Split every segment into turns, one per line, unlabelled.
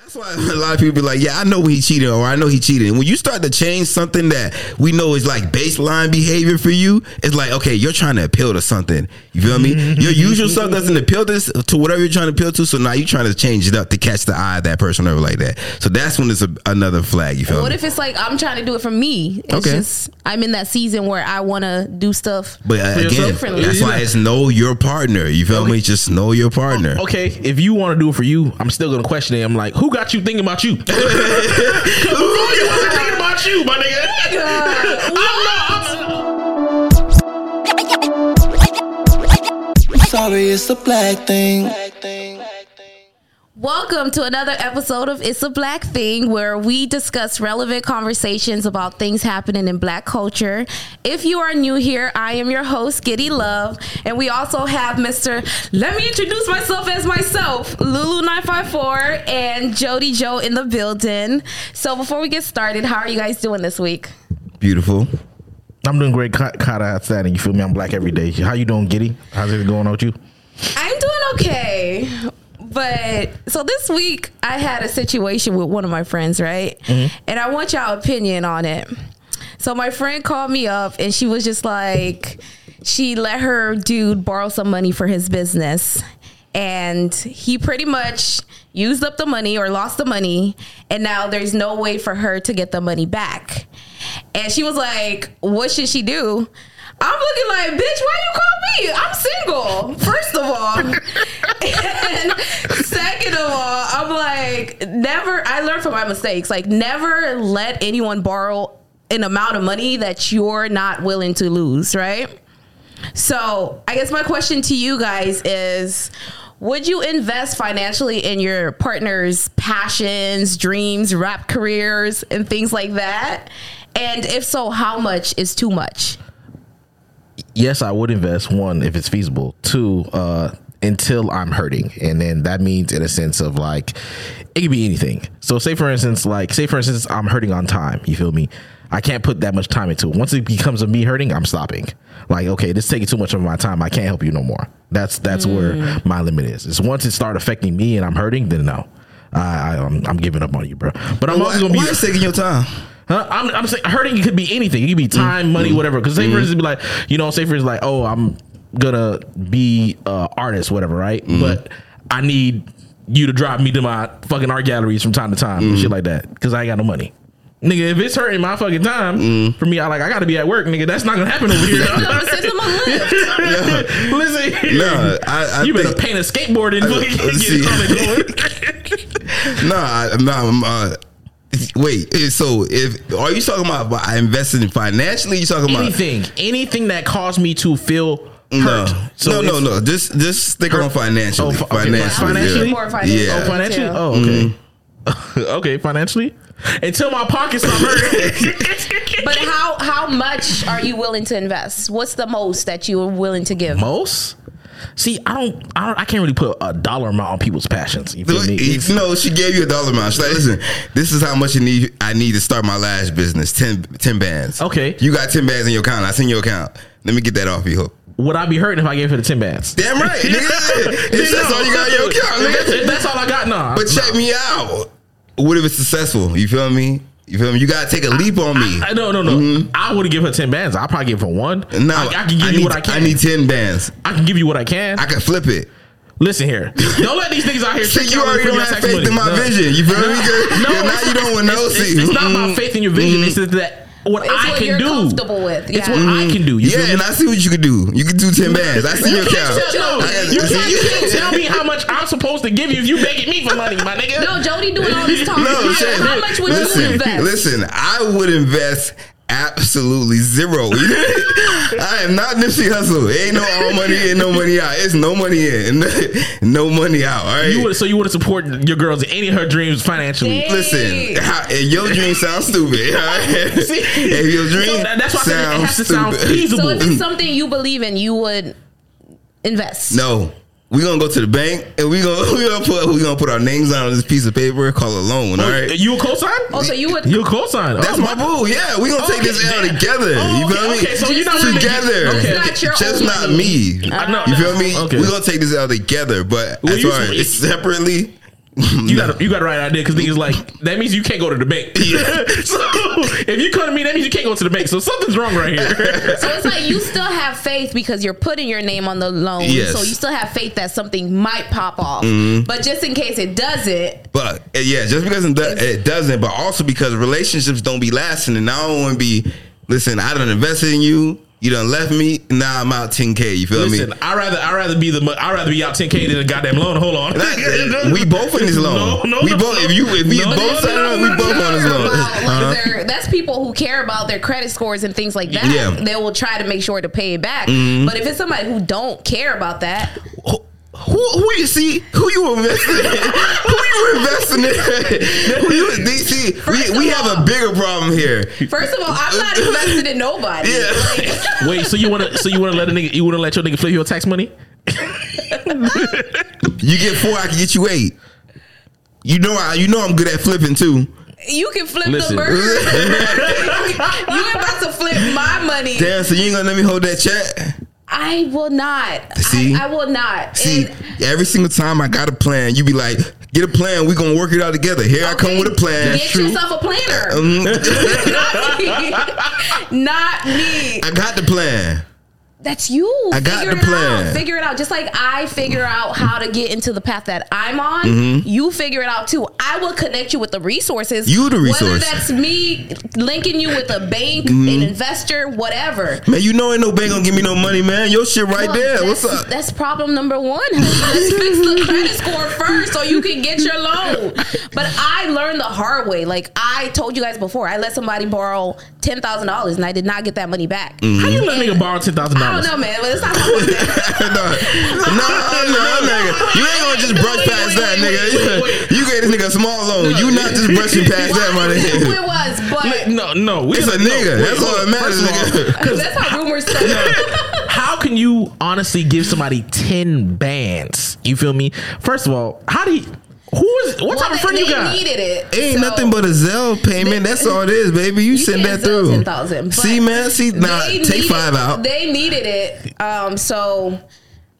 That's why a lot of people be like, "Yeah, I know he cheated," or "I know he cheated." And when you start to change something that we know is like baseline behavior for you, it's like, okay, you're trying to appeal to something. You feel me? Your usual stuff doesn't appeal to, this, to whatever you're trying to appeal to. So now you're trying to change it up to catch the eye of that person or like that. So that's when it's a, another flag. You feel
What
me?
if it's like I'm trying to do it for me? It's
Okay.
just I'm in that season where I want to do stuff.
but uh,
For
again,
yourself?
Differently.
that's why it's know your partner. You feel me? Just know your partner.
Okay, if you want to do it for you, I'm still gonna question it. I'm like, who got you thinking about you? who you wasn't thinking about you, my nigga? I'm not.
Sorry, it's a black thing.
Welcome to another episode of It's a Black Thing, where we discuss relevant conversations about things happening in black culture. If you are new here, I am your host, Giddy Love, and we also have Mr. Let me introduce myself as myself, Lulu954 and Jody Joe in the building. So before we get started, how are you guys doing this week?
Beautiful.
I'm doing great, kind of outstanding. You feel me? I'm black every day. How you doing, Giddy? How's it going on with you?
I'm doing okay. But so this week I had a situation with one of my friends, right? Mm-hmm. And I want y'all opinion on it. So my friend called me up and she was just like she let her dude borrow some money for his business and he pretty much used up the money or lost the money and now there's no way for her to get the money back. And she was like, "What should she do?" I'm looking like, bitch, why you call me? I'm single, first of all. and second of all, I'm like, never, I learned from my mistakes. Like, never let anyone borrow an amount of money that you're not willing to lose, right? So, I guess my question to you guys is would you invest financially in your partner's passions, dreams, rap careers, and things like that? And if so, how much is too much?
Yes, I would invest one if it's feasible. Two, uh, until I'm hurting, and then that means in a sense of like it could be anything. So, say for instance, like say for instance, I'm hurting on time. You feel me? I can't put that much time into it. Once it becomes of me hurting, I'm stopping. Like, okay, this is taking too much of my time. I can't help you no more. That's that's where my limit is. Is once it start affecting me and I'm hurting, then no. I, I I'm, I'm giving up on you, bro. But I'm
Why,
also gonna be
why is taking your time?
Huh? I'm, I'm saying hurting. It could be anything. It could be mm. time, money, mm. whatever. Because say for mm. instance, be like, you know, say for instance, like, oh, I'm gonna be uh, artist, whatever, right? But I need you to drive me to my fucking art galleries from time to time, and shit like that, because I ain't got no money. Nigga, if it's hurting my fucking time for me, I like I gotta be at work, nigga. That's not gonna happen over here.
No, send them a lift.
Listen, here.
No, I- I
you better
think-
paint a skateboard and fucking
let's
get
see.
it going.
No, I, no. I'm, uh, wait. eh, So, if are you talking about I invested in financially? You talking about
anything, anything that caused me to feel
No,
hurt. So
no, no, no. Just just stick on financially.
Oh, fi- okay,
financially,
financially?
yeah.
More financially.
Yeah.
Oh, financially?
Yeah.
Oh, okay. okay, financially. Until my pockets stop hurting.
But how how much are you willing to invest? What's the most that you are willing to give?
Most. See, I don't, I don't, I can't really put a dollar amount on people's passions. You feel me? It's-
No, she gave you a dollar amount. She's like, listen, this is how much you need. I need to start my last business. 10, 10 bands.
Okay.
You got ten bands in your account. I send your account. Let me get that off you. Hook.
Would I be hurting if I gave her the ten bands?
Damn right. nigga. If that's all you got in your account,
that's, if that's all I got. Nah.
But check me out. What if it's successful? You feel me? You feel me? You gotta take a leap on me.
I, no, no, no. I wouldn't give her ten bands. I'll probably give her one.
No,
I, I can give you
need,
what I can.
I need ten bands.
I can give you what I can.
I can flip it.
Listen here. Don't let these niggas out here. Trick
you already don't have faith
money.
in my
No.
vision. You feel me? Cause,
No,
cause now you don't want know.
It's, it's,
See,
it's not my
Mm.
faith in your vision. It's just that what
It's
I
what
can
you're
do.
comfortable with,
It's
yeah.
what I can do. You
Yeah, and I see what you can do. You can do ten bands. I see your
You can't
account.
tell, no, you, can't, you can't tell me how much I'm supposed to give you if you begging me for money, my nigga.
No, Jody doing all this talking.
No,
how,
Shay,
how much would
listen,
you invest?
Listen, I would invest absolutely zero. I am not Nipsey Hussle. Ain't no all money in, no money out. It's no money in, no money out. All right.
You would, so you would support your girls in any of her dreams financially.
Dang.
Listen, how, if your dream sounds stupid. All right? If your dream
So that- that's why I said it has to sound
stupid.
feasible.
So if it's something you believe in, you would invest.
No. We gonna go to the bank and we gonna we gonna put we gonna put our names on this piece of paper, call a loan. All right.
You a cosign?
Oh, so you would.
You a cosign?
That's
oh,
my boo. Yeah, we gonna take
Okay,
this
out
together.
Oh,
you feel
okay,
me?
okay, so you're not
together.
Okay.
It's not your
Just not me.
I know.
You feel me?
Okay.
We gonna take this out together, but
Well,
as
you-
far as separately,
You got you got the right idea because niggas like that means you can't go to the bank. so if you come to me, that means you can't go to the bank. So something's wrong right here.
So it's like you still have faith because you're putting your name on the loan.
Yes.
So you still have faith that something might pop off.
Mm-hmm.
But just in case it doesn't,
But uh, yeah, just because it, do- it doesn't, but also because relationships don't be lasting, and I don't want to be. Listen, I don't invested in you. You done left me. Now I'm out 10k. You feel
Listen,
me?
I rather I rather be the mo- I rather be out 10k than a goddamn loan. Hold on,
That- we both in this loan.
No, no,
we
no,
both.
no.
If you if we
No,
both
no,
sign
no,
up, we
no,
both
no,
on this loan.
about, like,
Uh-huh.
that's people who care about their credit scores and things like that.
Yeah. Mm-hmm.
They will try to make sure to pay it back. But if it's somebody who don't care about that,
Who, who you see? Who you investing in? who you investing in? who you DC?
First
We, we
of
have a bigger problem here.
first of all, I'm not invested in nobody.
Yeah.
Like,
Wait, so you want to so you want to let a nigga you want to let your nigga flip your tax money?
You get four, I can get you eight. You know, I you know I'm good at flipping too.
you can flip
Listen.
the burger. you ain't about to flip my money.
Damn, so you ain't gonna let me hold that check?
I will not.
See?
I, I will not.
See,
And-
every single time I got a plan, you be like, "Get a plan. We gonna work it out together." Here I come with a plan.
Get yourself a planner.
Um,
Not me. Not me.
I got the plan.
That's you.
I got
Figure
the
it
plan.
Out. Figure it out. Just like I figure out how to get into the path that I'm on,
Mm-hmm.
you figure it out too. I will connect you with the resources.
You the
Whether
resource. Mm-hmm.
that's me linking you with a bank, an investor, whatever.
Man, you know ain't no bank gonna give me no money, man. Your shit right
Well,
there. What's
that's-
up?
That's problem number one. honey. Let's fix the credit score first so you can get your loan. But I learned the hard way. Like I told you guys before, I let somebody borrow ten thousand dollars and I did not get that money back.
Mm-hmm.
How you let a nigga borrow ten thousand
I don't know, man, but it's not how it works.
no, no, no, nigga. You ain't gonna just brush
wait,
past
wait,
that,
wait,
nigga.
wait, wait.
You gave this nigga a small loan. You not just brushing past that, my nigga.
it was, but
No, no, we
It's
gotta-
a
no,
nigga.
wait,
That's all that matters,
First of all,
nigga.
that's how rumors start.
how can you honestly give somebody 10 bands? You feel me? First of all, how do you who is what type of friend you got?
needed it.
Ain't
so-
nothing but a Zelle payment. That's all it is, baby. You, send that
Zelle
through.
10,000, but
See, man. See, nah. Take
needed-
five out.
They needed it. Um, so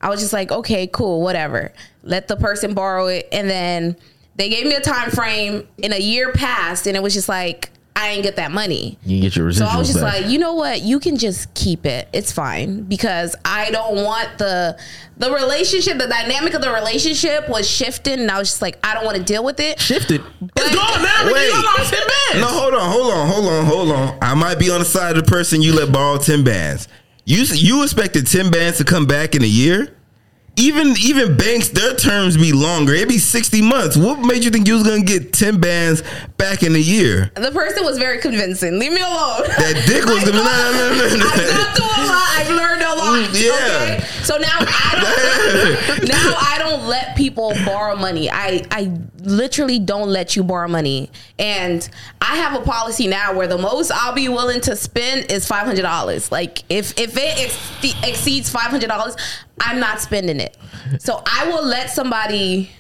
I was just like, okay, cool, whatever. Let the person borrow it, and then they gave me a time frame. In a year passed, and it was just like I ain't get that money.
You get your residuals
So I was just
back.
like, you know what? You can just keep it. It's fine because I don't want the the relationship, the dynamic of the relationship was shifting, and I was just like, I don't want to deal with it.
shifted.
But-
it's gone now. nigga.
Wait.
You lost 10 bands.
No, hold on, hold on, hold on, hold on. I might be on the side of the person you let borrow ten bands. You you expected ten bands to come back in a year? Even even banks, their terms be longer. It be sixty months. What made you think you was gonna get ten bands back in a year?
The person was very convincing. Leave me alone.
That dick was the-
I
no, no, no, no, no.
I've gone through a lot. I've learned a lot.
Mm, yeah.
Okay? So now I don't. now I don't let people borrow money. I I literally don't let you borrow money. And I have a policy now where the most I'll be willing to spend is five hundred dollars. Like if if it ex- exceeds five hundred dollars, I'm not spending it. So I will let somebody.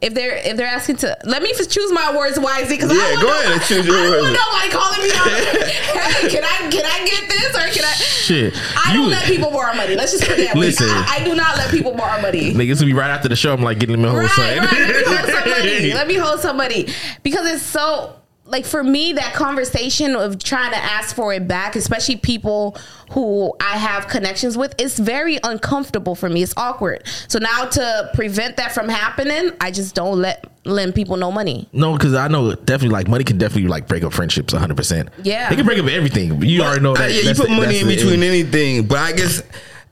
If they're if they're asking to let me choose my words wisely because
Yeah,
I
go ahead and choose your
I don't
words.
want nobody calling me out. hey, can I can I get this or can I?
Shit.
I
You-
don't let people borrow money. Let's just put that.
Listen.
I, I do not let people borrow money.
Niggas will be right after the show. I'm like getting them a whole
Right, right. Let me hold somebody. Let me hold somebody because it's so like for me that conversation of trying to ask for it back, especially people who I have connections with, it's very uncomfortable for me. It's awkward. So now to prevent that from happening, I just don't let lend people no money.
No, because I know definitely like money can definitely like break up friendships 100. percent
Yeah.
it can break up everything. But you already know that.
Uh, yeah, you put
the-
money in between
end.
anything, but I guess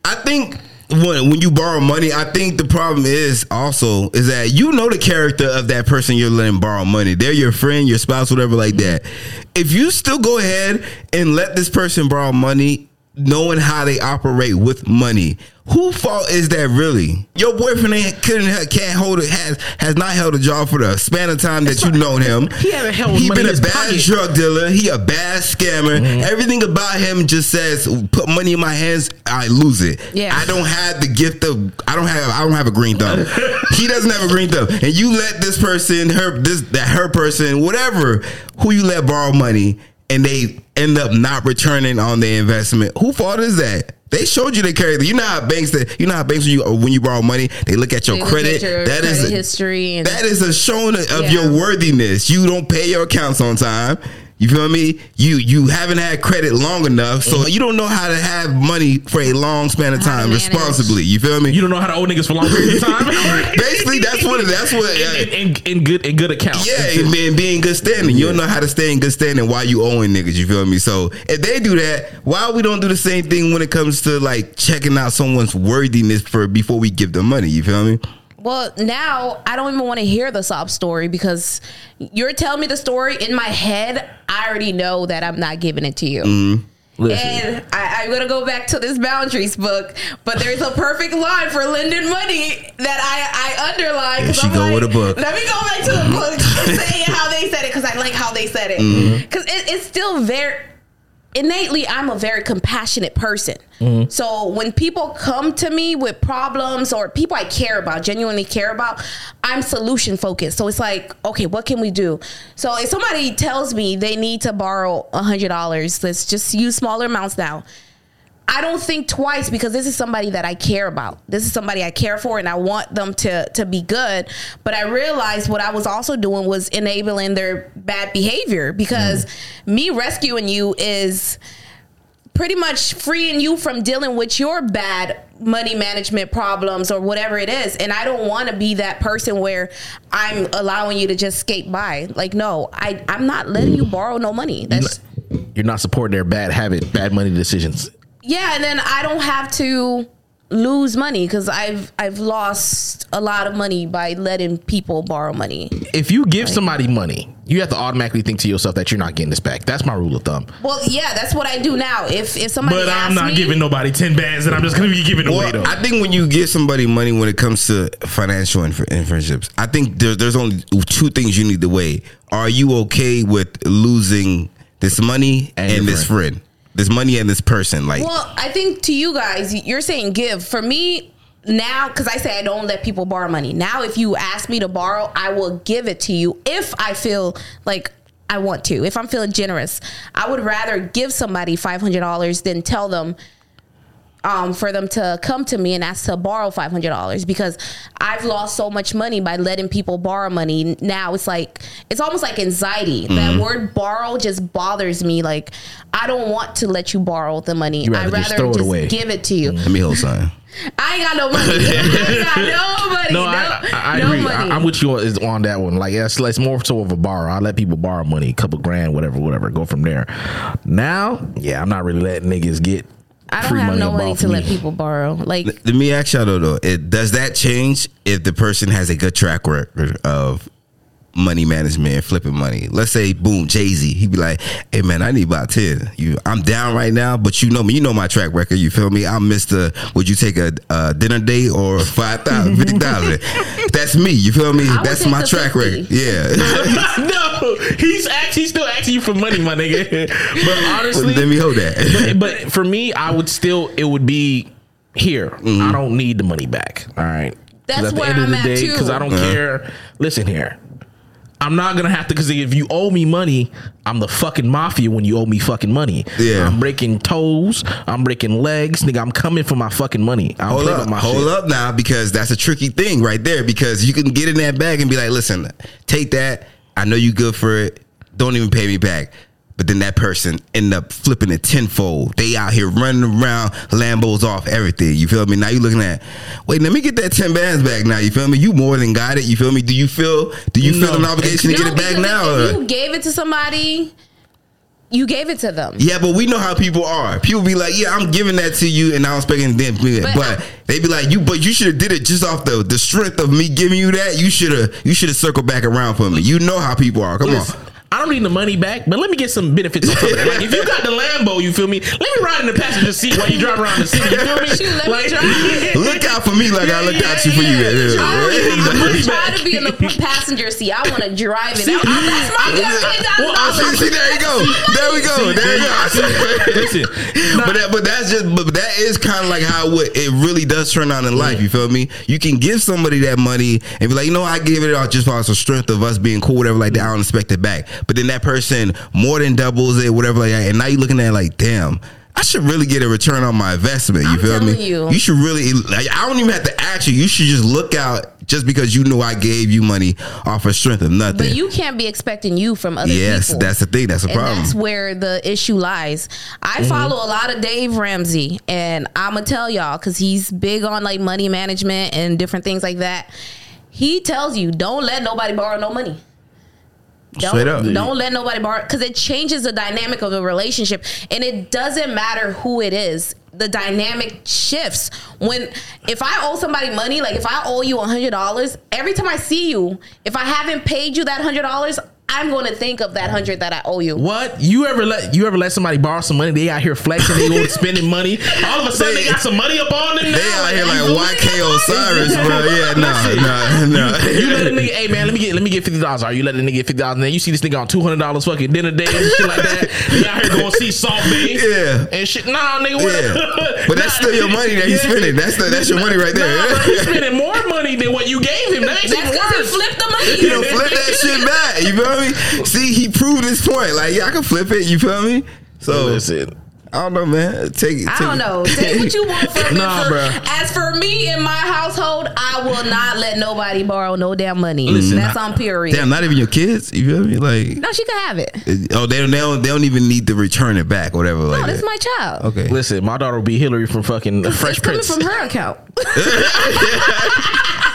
I think when when you borrow money, I think the problem is also is that you know the character of that person you're letting borrow money. They're your friend, your spouse, whatever like that. If you still go ahead and let this person borrow money, knowing how they operate with money. Who fault is that really? Your boyfriend ain't, couldn't can't hold it has has not held a job for the span of time that you've known him.
He haven't held
He
money
been a bad
pocket.
drug dealer. He a bad scammer.
Mm-hmm.
Everything about him just says, "Put money in my hands, I lose it."
Yeah.
I don't have the gift of. I don't have. I don't have a green thumb. he doesn't have a green thumb, and you let this person, her, this, that, her person, whatever, who you let borrow money. And they end up not returning on the investment. Who fault is that? They showed you the character. You know how banks that you know how banks when you when you borrow money, they look at your
They
credit.
at your
That is
credit
a-
history
that is a showing of
Yeah.
your worthiness. You don't pay your accounts on time. You feel me? You you haven't had credit long enough, so you don't know how to have money for a long span of time responsibly. You feel me?
You don't know how to owe niggas for long periods of time.
Basically, that's what that's what.
in, in, in good in good accounts.
Yeah, and being, being good standing. You don't know how to stay in good standing while you owing niggas. You feel me? So if they do that, why we don't do the same thing when it comes to like checking out someone's worthiness for before we give them money? You feel me?
Well, now I don't even want to hear the sob story because you're telling me the story in my head. I already know that I'm not giving it to you.
Mm-hmm.
Listen.
And I, I'm gonna go back to this boundaries book, but there's a perfect line for lending money that I, I underline. 'cause
There she
I'm
go
like,
with a book.
Let me go back to the book, saying how they said it because I like how they said it.
Mm-hmm.
Because it, it's still very innately I'm a very compassionate person. Mm-hmm. So when people come to me with problems or people I care about, genuinely care about, I'm solution focused. So it's like, okay, what can we do? So if somebody tells me they need to borrow a hundred dollars, let's just use smaller amounts now. I don't think twice because this is somebody that I care about. This is somebody I care for and I want them to to be good. But I realized what I was also doing was enabling their bad behavior because mm-hmm. me rescuing you is pretty much freeing you from dealing with your bad money management problems or whatever it is. And I don't want to be that person where I'm allowing you to just skate by. Like, no, I, I'm not letting you borrow no money. That's
You're not supporting their bad habit, bad money decisions.
Yeah, and then I don't have to lose money because I've I've lost a lot of money by letting people borrow money.
If you give somebody money, you have to automatically think to yourself that you're not getting this back. That's my rule of thumb.
Well, yeah, that's what I do now. If if somebody
But I'm not
me,
giving nobody ten bands, and I'm just gonna be giving away though.
I think when you give somebody money when it comes to financial and, and friendships, I think there, there's only two things you need to weigh. Are you okay with losing this money
And
and,
your
this friend? This money and this person? Like,
Well, I think to you guys, you're saying give. For me now, because I say I don't let people borrow money. Now, if you ask me to borrow, I will give it to you if I feel like I want to. If I'm feeling generous, I would rather give somebody five hundred dollars than tell them. Um, for them to come to me and ask to borrow five hundred dollars because I've lost so much money by letting people borrow money. Now it's like it's almost like anxiety.
Mm-hmm.
That word borrow just bothers me. Like I don't want to let you borrow the money.
Rather
I'd
just
rather
it
just
away.
give it to you.
let me hold something.
I ain't got no money. I ain't got no money.
no,
No,
I, I, I
no
agree.
money.
I, am with you is on that one. Like, it's, it's more so of a borrow. I let people borrow money, a couple grand, whatever, whatever. Go from there. Now, yeah, I'm not really letting niggas get.
I don't
free
have no money to
me.
let people borrow. Like
Let me ask y'all though, though it, does that change if the person has a good track record of money management and flipping money? Let's say, boom, Jay Z, he'd be like, "Hey man, I need about ten. You, I'm down right now, but you know me, you know my track record. You feel me? I'm Mister. Would you take a, a dinner date or five thousand, fifty thousand? That's me. You feel me?
I
That's my track
50.
record. Yeah.
no, he's actually still asking you for money, my nigga. But honestly,
Let me hold that.
but, but for me, I would still it would be here. I don't need the money back. All right. 'Cause
That's where I'm at, too.
because I don't
Uh-huh.
care. Listen here. I'm not gonna have to because if you owe me money, I'm the fucking mafia when you owe me fucking money.
Yeah.
I'm breaking toes, I'm breaking legs, nigga. I'm coming for my fucking money. I
Hold
play
up,
with my
hold
shit.
up now, because that's a tricky thing right there. Because you can get in that bag and be like, "Listen, take that. I know you good for it. Don't even pay me back." But then that person end up flipping it tenfold. They out here running around, Lambos off everything. You feel me? Now you looking at, wait, let me get that ten bands back. Now you feel me? You more than got it. You feel me? Do you feel? Do you feel
No.
an obligation to
no,
get it back now?
If you gave it to somebody, you gave it to them.
Yeah, but we know how people are. People be like, "Yeah, I'm giving that to you," and I'm expecting them. But,
But-
they be like, "You, but you should have did it just off the the strength of me giving you that. You should have you should have circled back around for me. You know how people are. Come on."
I don't need the money back, but let me get some benefits on top of that. Like if you got the Lambo, you feel me? Let me ride in the passenger seat while you drive around the city. You feel me?
Shoot, let me
like,
drive.
Look out for me like I looked out you for you.
Yeah,
Yeah,
yeah.
I
yeah.
don't even
the money
I'm
back.
to be in the passenger seat. I want to drive it. I, I, that's my good
Well, I oh,
See, see, there you go. There we go. There you go.
Listen,
but that, but that's just but that is kind of like how it, it really does turn out in life. You feel me? You can give somebody that money and be like, you know, I gave it out just for the strength of us being cool, whatever. Like that, I don't expect it back. But then that person more than doubles it, whatever like that, and now you're looking at it like, damn. I should really get a return on my investment. You
I'm
feel me?
telling you.
should really. Like, I don't even have to ask you. You should just look out just because you know I gave you money off of strength of nothing.
But you can't be expecting you from other people.
yes,
people.
that's the thing. That's the
and
problem.
that's where the issue lies. I
Mm-hmm.
follow a lot of Dave Ramsey, and I'm gonna tell y'all because he's big on like money management and different things like that. He tells you don't let nobody borrow no money. Don't, don't let nobody borrow because it changes the dynamic of the relationship, and it doesn't matter who it is. The dynamic shifts when if I owe somebody money, like if I owe you a hundred dollars, every time I see you, if I haven't paid you that hundred dollars, I'm going to think of that hundred that I owe you.
What you ever let you ever let somebody borrow some money? They out here flexing, they go spending money. All of a sudden, they got some money up on them.
They
now.
out here
you
like? YK Osiris, bro. Yeah, no, no, no.
You let a nigga, hey man, let me get let me get fifty dollars. Are you let a nigga get fifty dollars? Then you see this nigga on two hundred dollars fucking dinner date and shit like that. They out here going to see Salt Bae,
Yeah.
and shit. Nah, nigga, what?
Yeah. But that's still your money that he's
Yeah.
spending. That's the, that's your money right there.
Nah, bro, he's spending more money than what you gave him. That makes
That's
it
because he
worse.
flipped the money.
You know, flip that shit back. You feel me? See, he proved his point. Like, yeah, I can flip it. You feel me? So
Listen,
I don't know, man. Take it.
I don't know. Take what you want from
Nah,
me. For, as for me in my household, I will not let nobody borrow no damn money.
Listen,
That's on period.
Damn, not even your kids. You feel me? Like,
No, she can have it.
oh, they don't, they don't, they don't even need to return it back, or whatever.
No,
like
this is my child.
Okay.
listen, my daughter will be Hilary from fucking Fresh
it's coming
Prince.
from her account.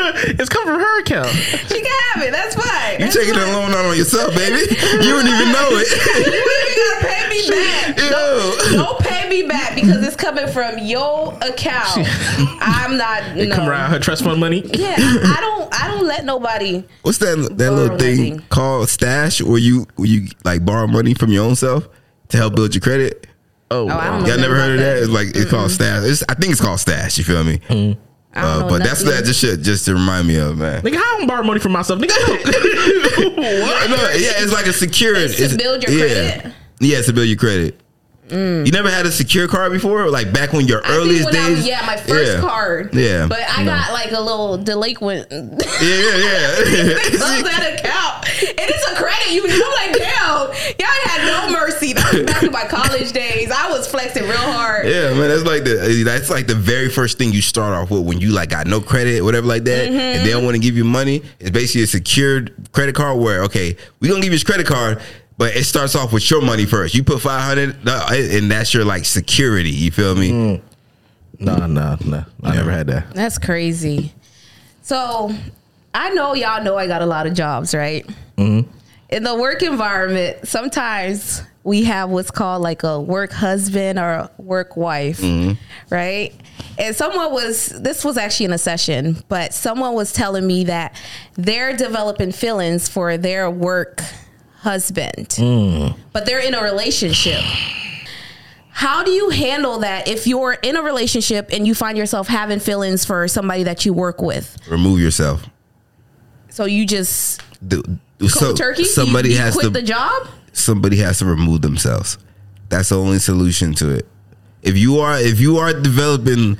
this girl, it's coming from her account.
she can have it. That's fine.
You taking
fine.
a loan out on yourself, baby. You wouldn't even know it.
You ain't gotta pay me back.
Yo.
Don't pay me back because it's coming from your account. I'm not.
They
no.
come around her trust fund money.
Yeah, I don't. I don't let nobody.
What's that that little thing
nothing.
called stash, where you where you like borrow money from your own self to help build your credit?
Oh, oh
I don't.
Y'all never heard of
about
that? It's like it's called stash. It's, I think it's called stash. You feel me?
I don't
Uh, but that's
nothing.
that just shit just to remind me of man.
Nigga, how I don't borrow money from myself. Nigga, what?
No, yeah, it's like a secure.
It's to build your
yeah.
credit?
Yeah, to build your credit. You never had a secure card before, like back when your
I
earliest
when was-
days.
yeah, my first
Yeah.
card.
Yeah.
But I got like a little delinquent.
Yeah, yeah, yeah.
That account. And it's a credit union. I'm like, damn, y'all had no mercy. That was back in my college days. I was flexing real hard.
Yeah, man, that's like the that's like the very first thing you start off with when you like got no credit, whatever like that,
Mm-hmm.
and they don't want to give you money. It's basically a secured credit card where okay, we gonna give you this credit card, but it starts off with your money first. You put five hundred, and that's your like security. You feel me?
Mm.
No, no, no. I never had that.
That's crazy. So I know y'all know I got a lot of jobs, right? In the work environment, sometimes we have what's called like a work husband or a work wife, right? And someone was, this was actually in a session, but someone was telling me that they're developing feelings for their work husband, mm. but they're in a relationship. How do you handle that if you're in a relationship and you find yourself having feelings for somebody that you work with?
Remove yourself.
So you just
Do- so-
turkey?
Somebody
you, you
has
quit
to.
the job?
somebody has to remove themselves. That's the only solution to it. If you are if you are developing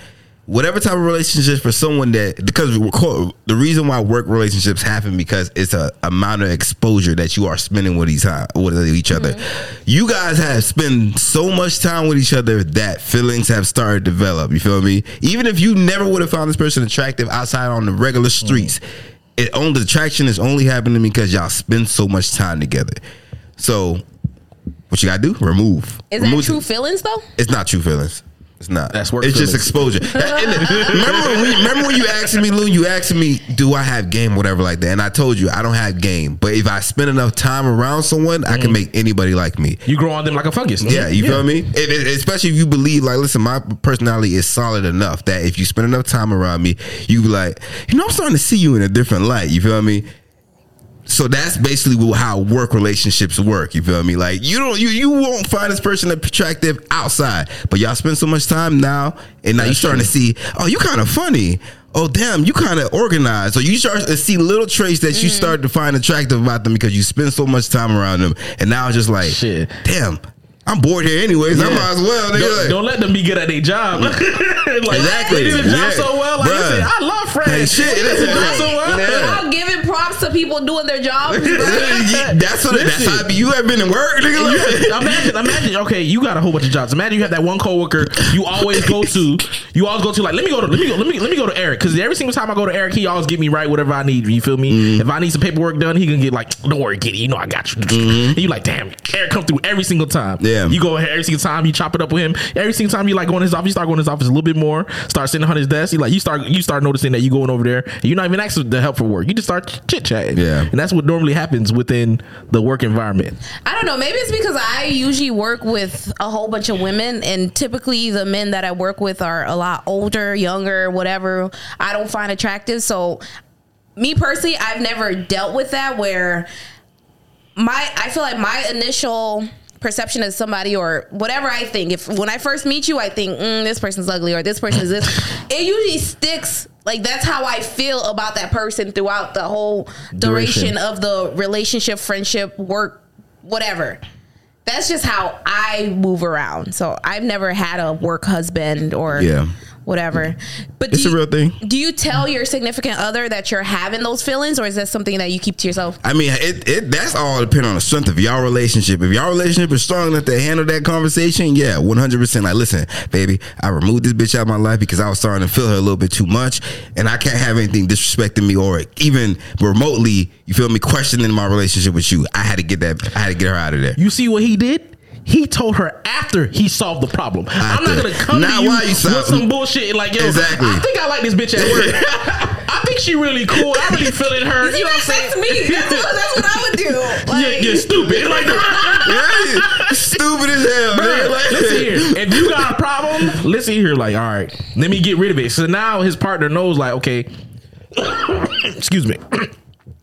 whatever type of relationship for someone that because the reason why work relationships happen because it's a amount of exposure that you are spending with each with each other. Mm-hmm. You guys have spent so much time with each other that feelings have started to develop. You feel me? Even if you never would have found this person attractive outside on the regular streets, it only the attraction is only happening because y'all spend so much time together. So, what you gotta do? Remove.
Is
Remove
that true feelings though?
It's not true feelings. It's not.
That's work
It's just exposure. Remember, when we, remember when you asked me, Lou? You asked me, "Do I have game, whatever like that?" And I told you I don't have game. But if I spend enough time around someone, I
Mm.
can make anybody like me.
You grow on them like a fungus.
Yeah, you feel me? If, if- especially if you believe, like, listen, my personality is solid enough that if you spend enough time around me, you be like, you know, I'm starting to see you in a different light. You feel me? So that's basically how work relationships work. You feel me? Like you don't, you you won't find this person attractive outside, but y'all spend so much time now, and now you're starting to see, oh, you kind of funny. Oh damn, you kind of organized. So you start to see little traits that you mm. start to find attractive about them because you spend so much time around them, and now it's just like,
Shit.
damn, I'm bored here anyways. I might as well.
Don't,
Like,
don't let them be good at their job. like,
Exactly.
They do the job
Yeah.
so well. Like, listen, I love Fred.
Hey, shit.
He does the job so well.
Yeah.
Without giving proper props to people doing their jobs.
that's what. That's how you ever been in work, nigga. Like,
imagine, imagine. Okay, you got a whole bunch of jobs. Imagine you have that one coworker you always go to. You always go to like, let me go to, let me go, let me, let me go to Eric because every single time I go to Eric, he always get me right whatever I need. You feel me?
Mm-hmm.
If I need some paperwork done, he can get like, don't worry, Kitty, you know I got you. And you like, damn, Eric come through every single time.
Mm-hmm. Yeah.
you go ahead every single time. You chop it up with him. Every single time you like going to his office, you start going to his office a little bit more. Start sitting on his desk. You like, you start, you start noticing that you going over there. And you're not even asking the help for work. You just start chit chatting.
Yeah.
and that's what normally happens within the work environment.
I don't know. Maybe it's because I usually work with a whole bunch of women, and typically the men that I work with are a lot older, younger, whatever. I don't find attractive. So, me personally, I've never dealt with that where my I feel like my initial perception of somebody or whatever I think. If when I first meet you I think mm, this person's ugly or this person is this. It usually sticks. Like that's how I feel about that person throughout the whole duration,
Duration.
of the relationship friendship work whatever. That's just how I move around. So I've never had a work husband or
Yeah.
Whatever but
It's
do
a
you-
real thing.
do you tell your significant other that you're having those feelings or is that something that you keep to yourself
I mean, it, it that's all depend on the strength of y'all relationship. If y'all relationship is strong enough to handle that conversation, yeah, one hundred percent. Like, listen, baby, I removed this bitch out of my life because I was starting to feel her a little bit too much, and I can't have anything disrespecting me or even remotely, you feel me, questioning my relationship with you. I had to get that. I had to get her out of there.
You see what he did? He told her after he solved the problem. I'm not gonna come
Now
to you
you
with some bullshit like yo.
Exactly.
I think I like this bitch at work. I think she really cool. I really feeling her. You know what I'm saying?
that's me that's what, that's what I would do like,
Yeah, you're stupid. Like,
Yeah, stupid as hell. nigga.
Bruh,
Like-
listen here. If you got a problem, listen here. Like, all right, let me get rid of it. So now his partner knows, like, okay, excuse me.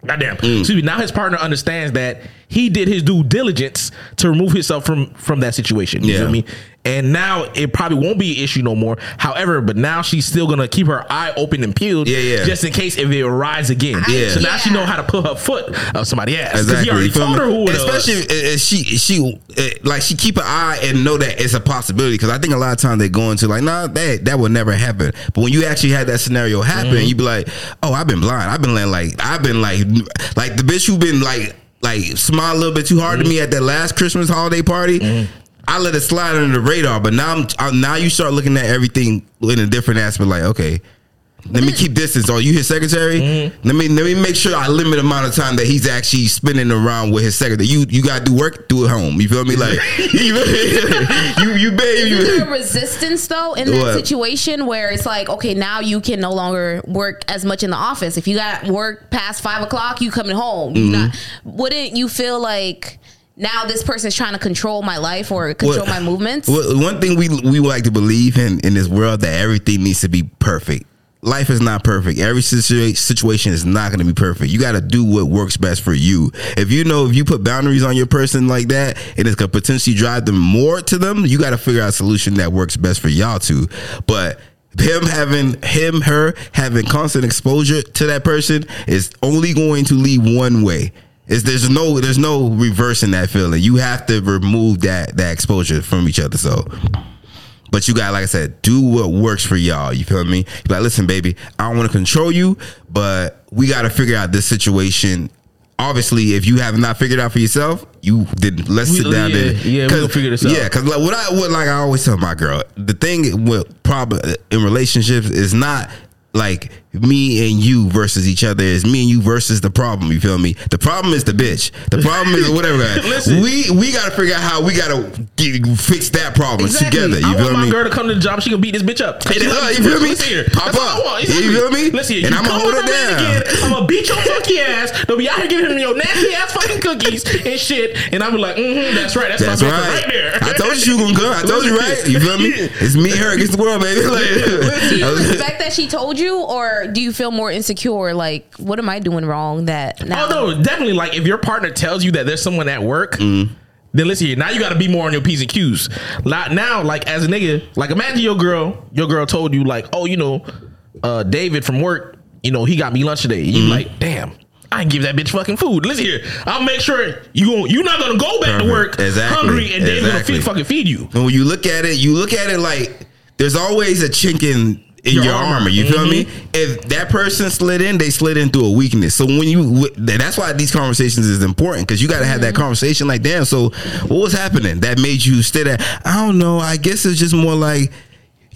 Goddamn.
Mm.
Excuse me. Now his partner understands that he did his due diligence to remove himself from from that situation. You
Yeah.
feel me? And now it probably won't be an issue no more. However, but now she's still gonna keep her eye open and peeled,
Yeah, yeah.
just in case if it arises again.
Yeah.
So now she know how to put her foot of somebody ass. 'Cause
Exactly.
He already
you
told
me?
her who it
Especially
was.
if, if she she eh, like she keep an eye and know that it's a possibility. Because I think a lot of times they go into like, nah, that that would never happen. But when you actually had that scenario happen,
Mm-hmm.
you be like, oh, I've been blind. I've been letting like I've been like like the bitch who been like like smile a little bit too hard
Mm-hmm.
to me at that last Christmas holiday party. I let it slide under the radar, but now I'm uh, now you start looking at everything in a different aspect. Like, okay, let me keep distance. Oh, you his secretary?
Mm-hmm.
Let me let me make sure I limit the amount of time that he's actually spending around with his secretary. You you gotta do work, do it home. You feel me? Like you you you babe.
There resistance though in that
What?
situation where it's like, okay, now you can no longer work as much in the office. If you got work past five o'clock, you coming home.
Mm-hmm.
not, wouldn't you feel like now this person's trying to control my life or control
What-
my movements?
Well, one thing we we like to believe in in this world that everything needs to be perfect. Life is not perfect. Every situa- situation is not going to be perfect. You got to do what works best for you. If you know if you put boundaries on your person like that, and it's going to potentially drive them more to them, you got to figure out a solution that works best for y'all too. But him having him her having constant exposure to that person is only going to lead one way. Is there's no there's no reversing that feeling. You have to remove that that exposure from each other. So, but you got like I said, do what works for y'all. You feel me? You be like, listen, baby, I don't want to control you, but we got to figure out this situation. Obviously, if you have not figured out for yourself, you did. Let's
We-
sit down
yeah,
there.
yeah, we
'Cause-
gonna figure this out.
Yeah, because like what I what like I always tell my girl, the thing with problem in relationships is not like me and you versus each other. It's me and you versus the problem. You feel me? The problem is the bitch. The problem is whatever.
Listen.
we we got to figure out how we got to fix that problem together. You
I
feel
want my
me?
girl to come to the job. She gonna beat this bitch up.
Hey,
She
that's
like,
you feel me?
Listen here.
Pop
That's
up.
I want.
You feel me?
Listen here.
And I'ma hold her down.
Again, I'm gonna beat your funky ass. Don't be out here giving him your nasty ass fucking cookies and shit. And I'm like, mm-hmm, that's right. That's,
That's
my
right.
right. right there.
I told you she was gonna come. I told you right. You feel me? It's me and her against the world, baby.
do you
Like,
respect that she told you, or do you feel more insecure? Like, what am I doing wrong? That now?
Oh no, definitely. Like if your partner tells you that there's someone at work,
Mm-hmm.
then listen here. Now you got to be more on your p's and q's. Like now, like as a nigga, like imagine your girl, your girl told you like, oh, you know, uh, David from work, you know, he got me lunch today. You
Mm-hmm.
like, damn. I can give that bitch fucking food. Listen here, I'll make sure you gon' you're not gonna go back to work
Exactly.
hungry and David gonna feed, fucking feed you.
And when you look at it, you look at it like there's always a chink in
Your
your,
armor.
armor. You feel me?
Mhm.
If that person slid in, they slid in through a weakness. So when you, that's why these conversations is important because you got to have that conversation. Like, damn. So what was happening that made you stay there? I don't know. I guess it's just more like.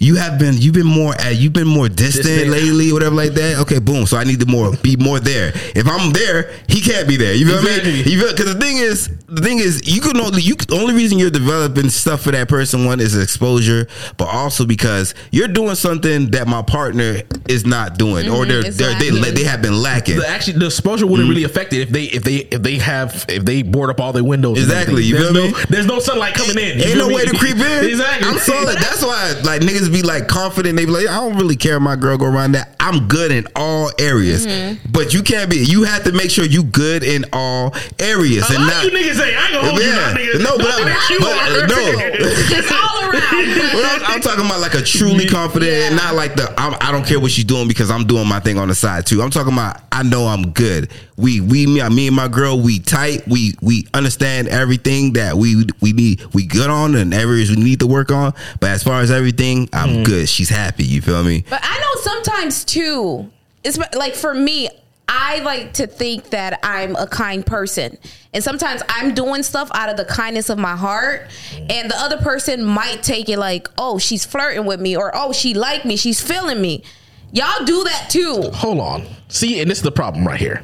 You have been you've been more uh, you've been more distant,
Distant.
lately, whatever like that. Okay, boom. So I need to more be more there. If I'm there, he can't be there. You feel
Exactly.
me? You feel because the thing is the thing is you can only you the only reason you're developing stuff for that person one is exposure, but also because you're doing something that my partner is not doing, or they're,
it's
they're they
lacking.
they have been lacking.
The, actually, the exposure wouldn't really affect it if they if they if they have if they board up all their windows.
Exactly, you
there's
feel
no,
me?
There's no sunlight coming in. You
Ain't no
me?
way to creep in.
exactly.
I'm solid. That's why like niggas be like confident. They be like, I don't really care if my girl go around that. I'm good in all areas. Mm-hmm. But you can't be. You have to make sure you good in all areas
A
and
lot
not.
of you niggas say I ain't gonna hold you,
Yeah.
not niggas.
No, but,
Nothing that
but
are.
no.
It's all around.
Well, I'm, I'm talking about like a truly confident, and not like the I'm, I don't care what she's doing because I'm doing my thing on the side too. I'm talking about I know I'm good. We we me, me and my girl we tight. We we understand everything that we we need. We good on and areas we need to work on. But as far as everything, I'm mm. good. She's happy. You feel me?
But I know sometimes too, it's like for me, I like to think that I'm a kind person. And sometimes I'm doing stuff out of the kindness of my heart. And the other person might take it like, oh, she's flirting with me, or oh, she like me, she's feeling me. Y'all do that too.
Hold on. See, and this is the problem right here.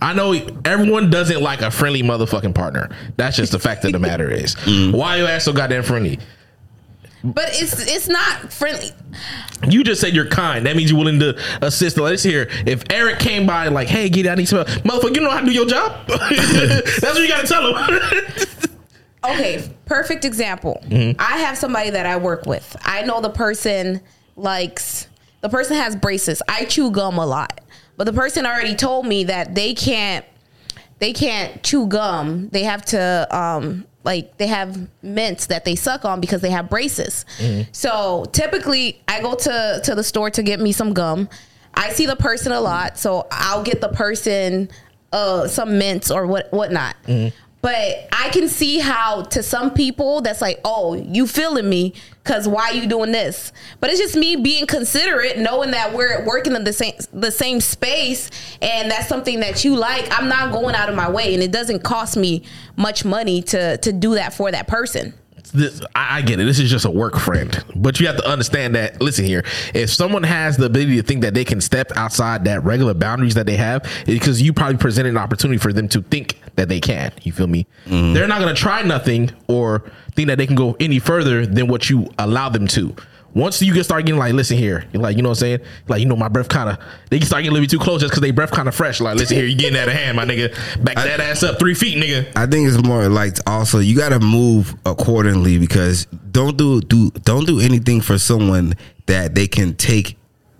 I know everyone doesn't like a friendly motherfucking partner. That's just the fact of the matter is. Mm. Why your ass so goddamn friendly?
But it's it's not friendly.
You just said you're kind. That means you're willing to assist. Let's hear. If Eric came by like, hey, get I need some help. Motherfucker, you know how to do your job? That's what you gotta tell him.
Okay, perfect example. I have somebody that I work with. I know the person likes the person has braces. I chew gum a lot. But the person already told me that they can't they can't chew gum. They have to um like they have mints that they suck on because they have braces. So typically I go to to the store to get me some gum. I see the person a lot, so I'll get the person uh some mints or what whatnot. But I can see how to some people that's like, oh, you feeling me because why you doing this? But it's just me being considerate, knowing that we're working in the same the same space, and that's something that you like. I'm not going out of my way, and it doesn't cost me much money to to do that for that person.
This, I, I get it. This is just a work friend, but you have to understand that. Listen here, if someone has the ability to think that they can step outside that regular boundaries that they have, because you probably presented an opportunity for them to think that they can. You feel me? Mm-hmm. They're not going to try nothing or think that they can go any further than what you allow them to. Once you get start getting like, listen here, you're like, you know what I'm saying? Like, you know, my breath kind of, they can start getting a little bit too close just because they breath kind of fresh. Like, listen here, you getting out of hand, my nigga. Back that ass up three feet, nigga.
I think it's more like also you got to move accordingly because don't do do don't do anything for someone that they can take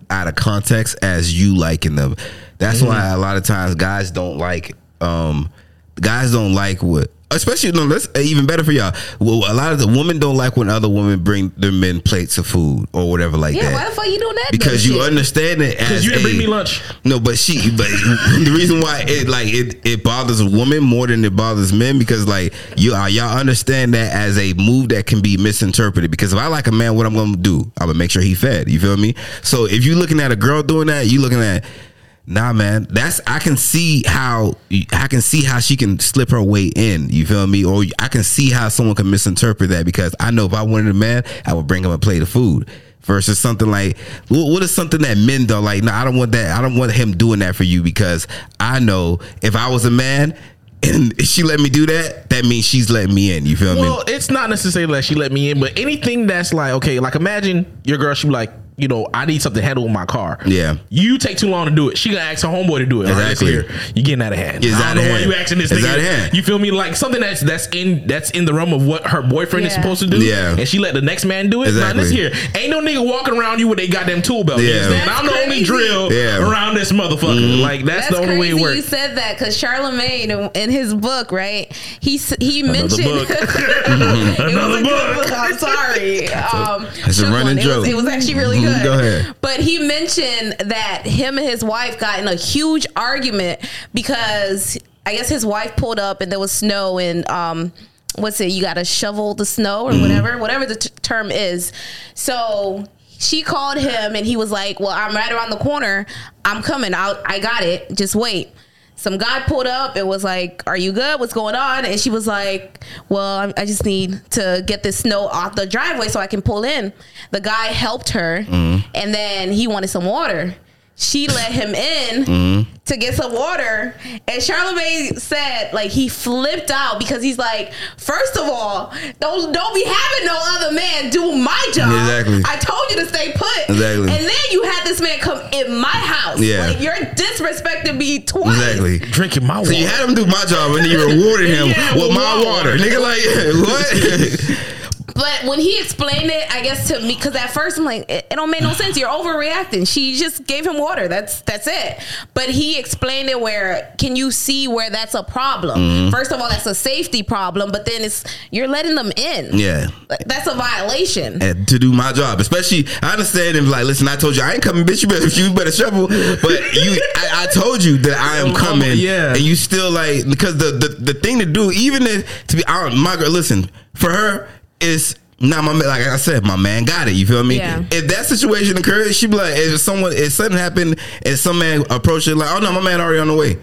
out of context as you liking them. That's why a lot of times guys don't like um guys don't like what especially no that's eh, even better for y'all. Well, a lot of the women don't like when other women bring their men plates of food or whatever like
Yeah,
that.
why the fuck you doing that?
because you
shit?
understand it as
you didn't bring me lunch.
No, but she, but the reason why it like it it bothers a woman more than it bothers men because like you are y'all understand that as a move that can be misinterpreted. Because if I like a man, what I'm gonna do? I'm gonna make sure he fed. You feel me? So if you're looking at a girl doing that, you looking at. Nah, man. That's I can see how I can see how she can slip her way in. You feel me? Or I can see how someone can misinterpret that because I know if I wanted a man, I would bring him a plate of food. Versus something like what is something that men don't like? No, I don't want that. I don't want him doing that for you because I know if I was a man and she let me do that, that means she's letting me in. You feel me?
Well, it's not necessarily that she let me in, but anything that's like, okay, like imagine your girl, she be like, you know, I need something handled with my car.
Yeah.
You take too long to do it. She gonna ask her homeboy to do it. All right,
Exactly.
listen here. You getting out of hand.
It's
I
out
don't
of
know why you asking this
It's
nigga.
out of hand.
You feel me? Like something that's that's in that's in the realm of what her boyfriend is supposed to do.
Yeah.
And she let the next man do it. Now,
Exactly.
listen here. Ain't no nigga walking around you with a goddamn tool belt.
Yeah.
understand? I'm the only drill
Yeah. Mm-hmm.
around this motherfucker. Like that's,
That's
the only
crazy
way it
you
works.
said that because Charlemagne in- in his book, right? He s- he mentioned
book.
it was
Another book.
book. I'm sorry. Um,
It's a running
one. It was,
joke.
it was actually really
Mhm,
good.
go ahead.
But he mentioned that him and his wife got in a huge argument because I guess his wife pulled up and there was snow and um what's it? You got to shovel the snow or
Mm-hmm.
whatever, whatever the t- term is. So she called him and he was like, "Well, I'm right around the corner. I'm coming. I I got it. Just wait." Some guy pulled up and was like, "Are you good? What's going on?" And she was like, "Well, I'm- just need to get this snow off the driveway so I can pull in." The guy helped her, mm-hmm. and then he wanted some water. She let him in mm-hmm. To get some water, and Charlemagne said, like he flipped out because he's like, first of all, don't don't be having no other man do my job.
Exactly.
I told you to stay put.
Exactly.
And then you had this man come in my house.
Yeah.
Like you're disrespecting me twice.
Exactly.
Drinking my
So
water.
you had him do my job and then you rewarded him
Yeah,
with
with
my
my
water.
water.
Nigga, like, what?
But when he explained it, I guess to me, because at first I'm like, it, it don't make no sense. You're overreacting. She just gave him water. That's that's it. But he explained it where can you see where that's a problem?
Mm-hmm.
First of all, that's a safety problem. But then it's you're letting them in.
yeah.
Like, that's a violation.
And to do my job, especially I understand him like, listen, I told you I ain't coming, bitch. You better, you better shovel. But you, I, I told you that I am coming.
Yeah.
and you still like because the the, the thing to do, even if to be, I don't, my girl, listen, for her is. Not my man, like I said, my man got it. You feel me?
Yeah.
If that situation occurs, she be like, if someone, if something happened, and some man approached her like, oh no, my man already on the way.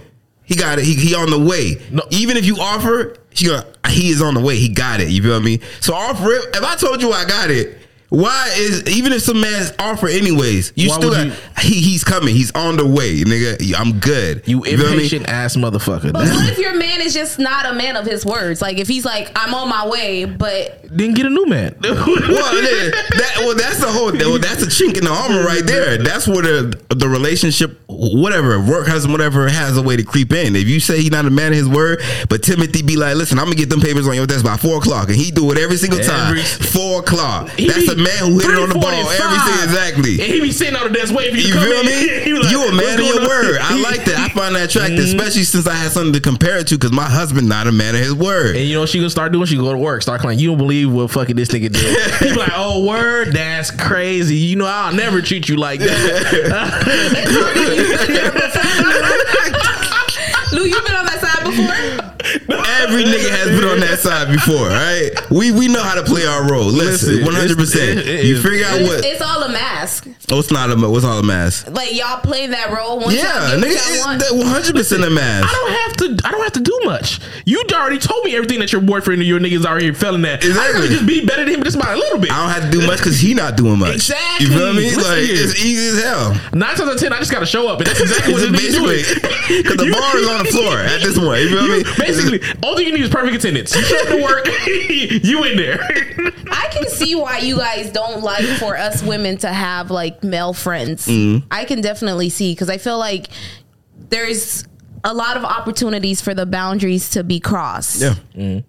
He got it. He, he on the way.
No.
Even if you offer, she gonna, he is on the way. He got it. You feel me? So offer rip, if I told you I got it, why is even if some man's offer anyways, you
Why
still
would
got, he he's coming. He's on the way, nigga. I'm good.
You
feel me?
impatient ass motherfucker.
But what if your man is just not a man of his words? Like if he's like, I'm on my way, but
then get a new man.
Well, then, that, well, that's the that's a chink in the armor right there. That's where the the relationship, whatever work husband, whatever, has a way to creep in. If you say he's not a man of his word, but Timothy be like, listen, I'm gonna get them papers on your desk by four o'clock, and he do it every single time.
Every-
four o'clock. That's a man who hit it on the ball.
345.
Everything exactly.
And he be sitting on the desk waiting for you,
You
to come
feel me?
Like,
you a man of your
on?"
word. I like that. I find that attractive,
Mm-hmm.
especially since I had something to compare it to. Because my husband not a man of his word.
And you know what she gonna start doing? She go to work, start claiming you don't believe what fucking this nigga did. He be like, oh word, that's crazy. You know I'll never treat you like that.
Lou, you been on that side before?
Every nigga has been on that side before, right? We we know how to play our role. Listen,
Listen,
one hundred percent.
it's-
You figure out what.
it's all a mask.
Oh, it's not a. What's all a mask?
Like y'all play that role. Once
Yeah, nigga,
what y'all want.
it's one hundred percent a
I
mask.
I don't have to. I don't have to do much. You already told me everything that your boyfriend and your niggas are here failing at. I
Exactly.
can just be better than him just by a little bit.
I don't have to do much because he not doing much.
Exactly.
You feel me?
Listen
like
here.
it's easy as hell.
Nine times out of ten, I just gotta show up, and that's exactly what
Just
it
basically, because the bar is on the floor at this point. You feel me?
Basically, all you need is perfect attendance. You show up to work, you in there.
I can see why you guys don't like for us women to have like male friends.
Mm-hmm.
I can definitely see because I feel like there's a lot of opportunities for the boundaries to be crossed.
Yeah.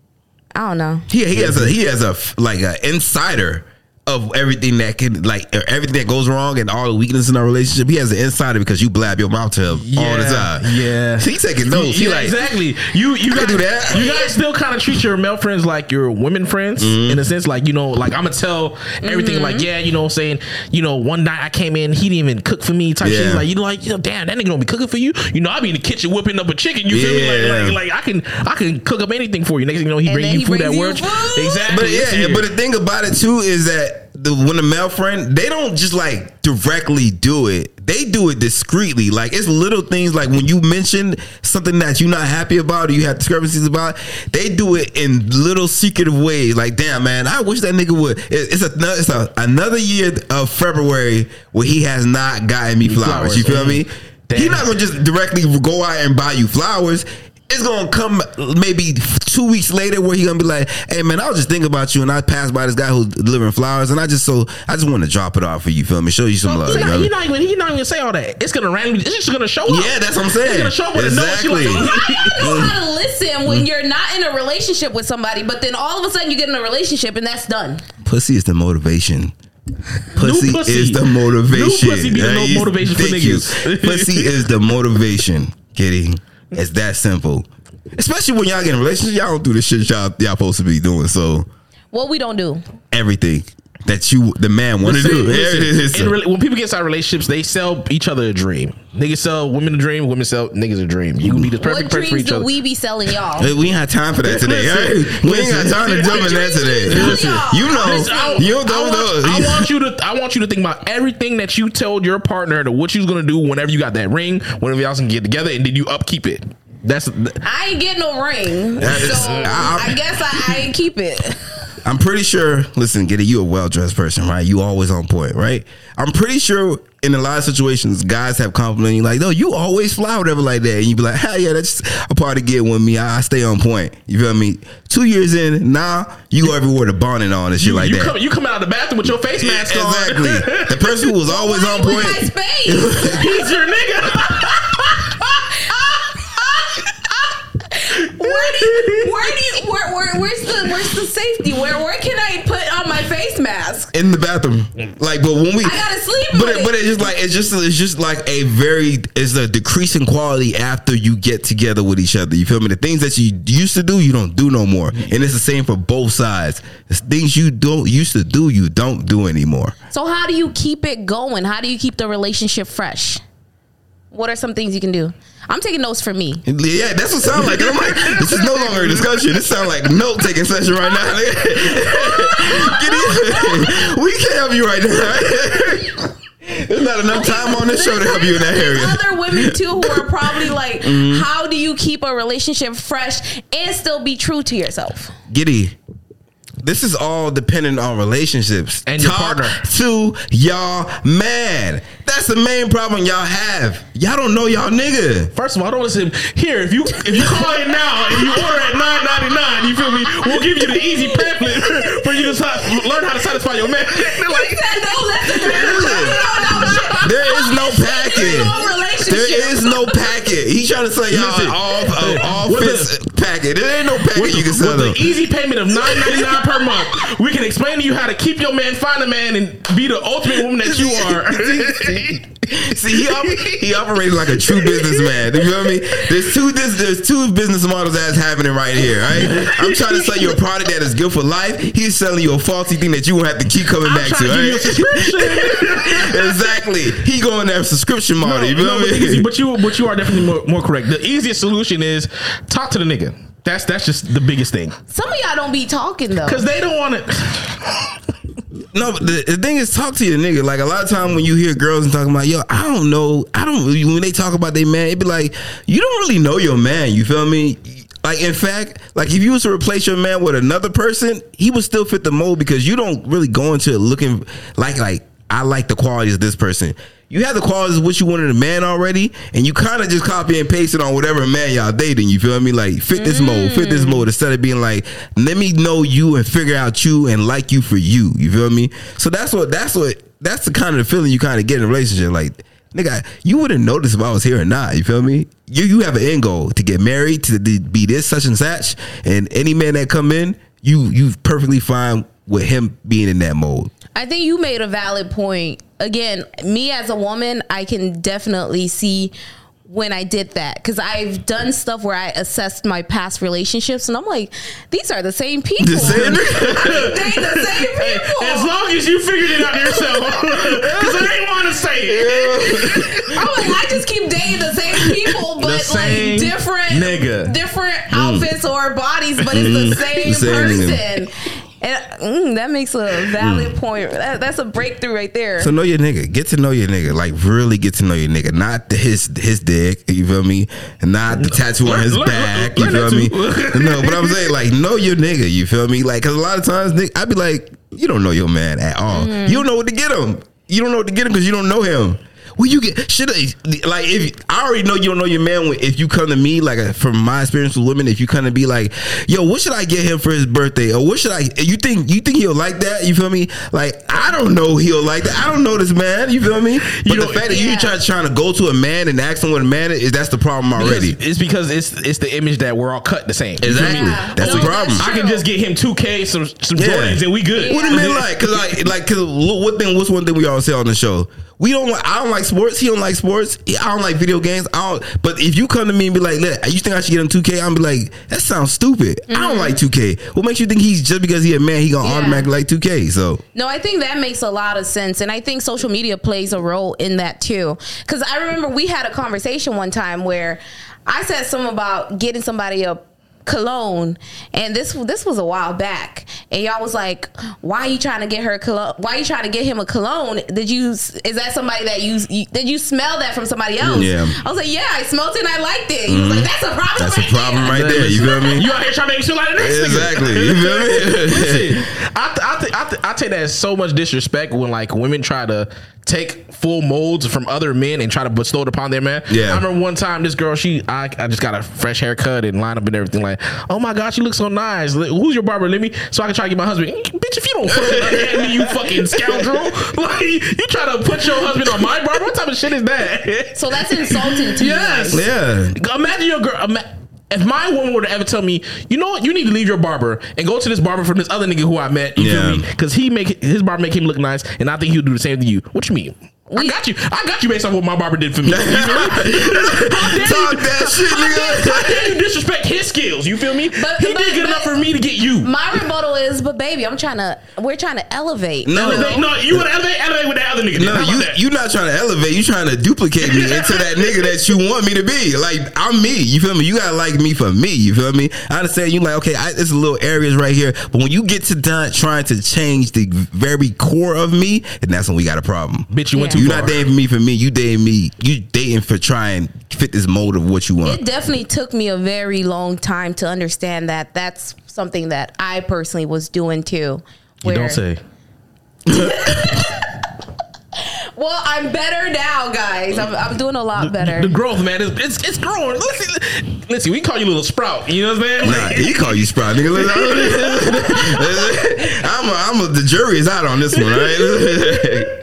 I don't know.
He he has a he has a like a insider of everything that can like everything that goes wrong and all the weaknesses in our relationship. He has an insider because you blab your mouth to him all the time.
Yeah.
So he taking notes. He
yeah,
like
exactly. You you
I
guys
do that.
You guys still kind of treat your male friends like your women friends
Mm-hmm.
in a sense, like you know, like I'm gonna tell everything. Like yeah, you know, what I'm saying you know, one night I came in, he didn't even cook for me. Type shit. Like you like, you know, damn, that nigga don't be cooking for you. You know, I be in the kitchen whipping up a chicken. You feel me? Like, like, like I can I can cook up anything for you. Next thing you know, he
And
bring you
he
food at
brings
work.
food.
Exactly.
But yeah, but the thing about it too is that the when the male friend they don't just like directly do it. They do it discreetly. Like it's little things like when you mention something that you're not happy about or you have discrepancies about, they do it in little secretive ways. Like damn man, I wish that nigga would. It's a it's a, another year of February where he has not gotten me flowers.
flowers.
You feel me? Mm-hmm.
Damn.
He's not gonna just directly go out and buy you flowers. It's gonna come maybe two weeks later where he gonna be like, "Hey man, I was just thinking about you, and I passed by this guy who's delivering flowers, and I just so I just want to drop it off for you, feel me? Show you some love."
He's
you know?
he not even he not even say all that. It's gonna randomly. It's just gonna show up.
Yeah, that's what I'm saying.
It's gonna show up with a note. She
Exactly.
like,
I don't know how to listen when you're not in a relationship with somebody, but then all of a sudden you get in a relationship and that's done.
Pussy is the motivation. Pussy,
pussy.
is the motivation.
New pussy be the no motivation for niggas.
pussy is the motivation. Kitty, it's that simple. Especially when y'all get in relationships, y'all don't do the shit y'all y'all supposed to be doing. So
What we don't do.
everything. That you the man want to do. There it is.
rela- when people get inside relationships, they sell each other a dream. Niggas sell women a dream. Women sell niggas a dream. You can be the perfect
What
person for
dreams
each
do
other.
we be selling y'all?
Hey, We ain't have time for that today.
Listen,
all right? We ain't got time to jump in that today.
Listen.
You know,
Listen, I,
you don't
want,
know.
I want you to. I want you to think about everything that you told your partner to what you was gonna do whenever you got that ring, whenever y'all can get together, and then you upkeep it. That's
I ain't getting no ring,
That is-
so
I-
I, guess I, I ain't keep it.
I'm pretty sure. Listen, Giddy, you a well dressed person, right? You always on point, right? I'm pretty sure in a lot of situations, guys have complimented you like, "No, you always fly, whatever, like that," and you be like, "Hell yeah, that's a part of getting with me. I, I stay on point." You feel me? Two years in, now you go everywhere to bonnet on and shit
you,
like
you
that.
come. You come out of the bathroom with your face mask on.
exactly. the person who was always
Why
on
you in my
point.
He's your nigga.
Where do you, where do you, where, where, where's the, where's the safety? Where, where can I put on my face mask?
in the bathroom. Like, but when we,
I gotta sleep
But it,
it.
but it's just like it's just it's just like a very it's a decreasing quality after you get together with each other. You feel me? The things that you used to do, you don't do no more, and it's the same for both sides. It's things you don't used to do, you don't do anymore.
So how do you keep it going? How do you keep the relationship fresh? What are some things you can do? I'm taking notes for me.
Yeah, that's what sounds like. I'm like, this is no longer a discussion. This sounds like note taking session right now. We can't help you right now. There's not enough time on this show to help you in that area.
Other women too who are probably like,
Mm-hmm.
how do you keep a relationship fresh and still be true to yourself?
Giddy. This is all dependent on relationships
And your
Talk
partner.
To y'all man, that's the main problem y'all have. Y'all don't know y'all nigga.
First of all, I don't listen. Here, if you if you call in now and you order at nine ninety nine, you feel me? We'll give you the easy pamphlet for you to si- learn how to satisfy your man. like,
no, listen, no, no, shit.
There is no packet. There is no packet. He trying to say y'all
Listen.
all uh, all fits packet. There ain't no packet
with,
you can sell
with
them.
the easy payment of nine ninety nine per month, we can explain to you how to keep your man, find a man, and be the ultimate woman that you are.
See, he, op- he operates like a true businessman. You feel me? There's two this, there's two business models that's happening right here. Right? I'm trying to sell you a product that is good for life. He's selling you a faulty thing that you won't have to keep coming
I'm
back to.
to give you a
right? exactly. He going that subscription model. you feel
No, but,
me?
you- but you but you are definitely more, more correct. The easiest solution is talk to the nigga. That's that's just the biggest thing
Some of y'all don't be talking though.
because they don't want it.
No, but the, the thing is, talk to your nigga. Like a lot of time when you hear girls and talking about, yo, I don't know, I don't. When they talk about their man, it be like, you don't really know your man. You feel me? Like in fact, like if you was to replace your man with another person, he would still fit the mold because you don't really go into looking like like I like the qualities of this person. You have the qualities of what you wanted a man already, and you kind of just copy and paste it on whatever man y'all dating. You feel me? Like fit this mold, fit this mold, instead of being like, let me know you and figure out you and like you for you. You feel me? So that's what that's what that's the kind of feeling you kind of get in a relationship. Like, nigga, you wouldn't notice if I was here or not. You feel me? You you have an end goal to get married, to be this such and such, and any man that come in, you you perfectly fine with him being in that mode.
I think you made a valid point. Again, me as a woman, I can definitely see when I did that because I've done stuff where I assessed my past relationships and I'm like, these are the same people.
The same-
they the same people.
as long as you figured it out yourself, because I ain't want to say it.
I'm like, I just keep dating the same people, but
same
like different
nigga.
different mm. outfits or bodies, but it's the mm. same,
The same
person. And mm, that makes a valid point. That, that's a breakthrough right there.
So know your nigga. Get to know your nigga. Like really get to know your nigga. Not the, his his dick. You feel me? And not the tattoo on his back. You feel me? no, but I'm saying like know your nigga. You feel me? Like cause a lot of times nigga, I be like, you don't know your man at all. You don't know what to get him. You don't know what to get him because you don't know him. Well, you get should like if I already know you don't know your man. If you come to me like uh, from my experience with women, if you come to be like, yo, what should I get him for his birthday, or what should I? You think you think he'll like that? You feel me? Like I don't know he'll like that. I don't know this man. You feel me? But the fact that
Yeah.
you try trying to go to a man and ask him what a man is, that's the problem already.
It's because it's it's the image that we're all cut the same. You?
Exactly.
Yeah.
That's
No,
the problem.
that's
I can just get him two K, some some
Yeah.
Jordans, and we good.
What do you mean like? Cause like like cause what thing? What's one thing we all say on the show? We don't. I don't like sports. He don't like sports. I don't like video games. I don't. But if you come to me and be like, "Look, you think I should get him 2K?" I'm be like, "That sounds stupid. I don't mm-hmm. like 2K. What makes you think he's just because he a man he gonna
Yeah.
automatically like 2K?" So
No, I think that makes a lot of sense. And I think social media plays a role in that too. Because I remember we had a conversation one time where I said something about getting somebody a cologne and this this was a while back and y'all was like why are you trying to get her cologne why are you trying to get him a cologne did you is that somebody that you, you did you smell that from somebody else
Yeah.
i was like yeah i smelled it and i liked it he was like mm-hmm. that's a problem
that's a problem
there.
right there. You feel me?
You out here trying to make me feel like the next nigga.
Exactly. You feel me?
Listen, I, th- I, th- I, th- I take that as so much disrespect when like women try to take full molds from other men and try to bestow it upon their man.
Yeah.
I remember one time this girl, she I, I just got a fresh haircut and line up and everything. Like, oh my god, she looks so nice. Who's your barber? Let me so I can try to get my husband. Mm, bitch, if you don't fucking me, you fucking scoundrel. Like you try to put your husband on my barber. What type of shit is that?
so that's insulting to
Yes.
you
yeah.
Imagine your girl. ima- if my woman were to ever tell me, you know what, you need to leave your barber and go to this barber from this other nigga who I met, you
Yeah.
feel me? Because he make his barber make him look nice, and I think he'll do the same to you. What you mean? I got you. I got you based off what my barber did for me. You feel me? How dare you-
that shit, nigga.
how dare you disrespect his skills? You feel me?
But-
he
but-
did good
but-
enough for me to get you.
my rebuttal is but baby i'm trying to we're trying to elevate
No.
Elevate- no, you want to elevate? Elevate with that other nigga.
No,
How
you
that?
you not trying to elevate. You trying to duplicate me into that nigga that you want me to be. Like I'm me. You feel me? You gotta like me for me. You feel me? I understand. You like okay. I, there's little areas right here, but when you get to done trying to change the very core of me, and that's when we got a problem.
Bitch, you went too
You
far.
not dating me for me. You dating me. You dating for trying to fit this mold of what you want.
it definitely took me a very long time to understand that that's something that i personally was doing too
You
where-
don't say.
well i'm better now guys i'm, I'm doing a lot better
The growth, man, is it's, it's growing. Listen, listen, we call you little sprout. You know what I'm saying?
Nah, he call you sprout, nigga. I'm, a, I'm a, the jury is out on this one, right?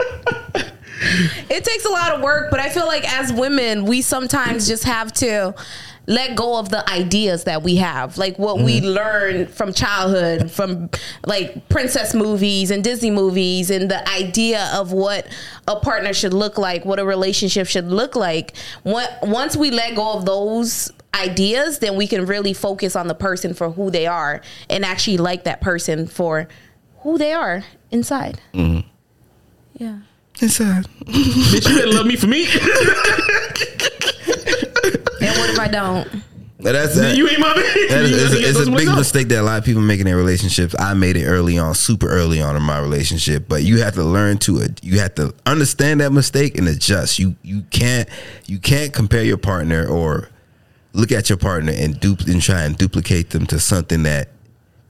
it takes a lot of work but i feel like as women we sometimes just have to let go of the ideas that we have. Like what we mm-hmm. learned from childhood from like princess movies and disney movies and the idea of what a partner should look like what a relationship should look like. Once we let go of those ideas then we can really focus on the person for who they are and actually like that person for who they are inside. Mm-hmm. Yeah
Inside.
Bitch, you better love me for me.
and what if i don't
that's that.
you ain't my man.
That is, it's, a, it's a big
myself.
mistake that a lot of people make in their relationships. I made it early on, super early on in my relationship. But you have to learn to it. You have to understand that mistake and adjust. You you can't you can't compare your partner or look at your partner and dupe and try and duplicate them to something that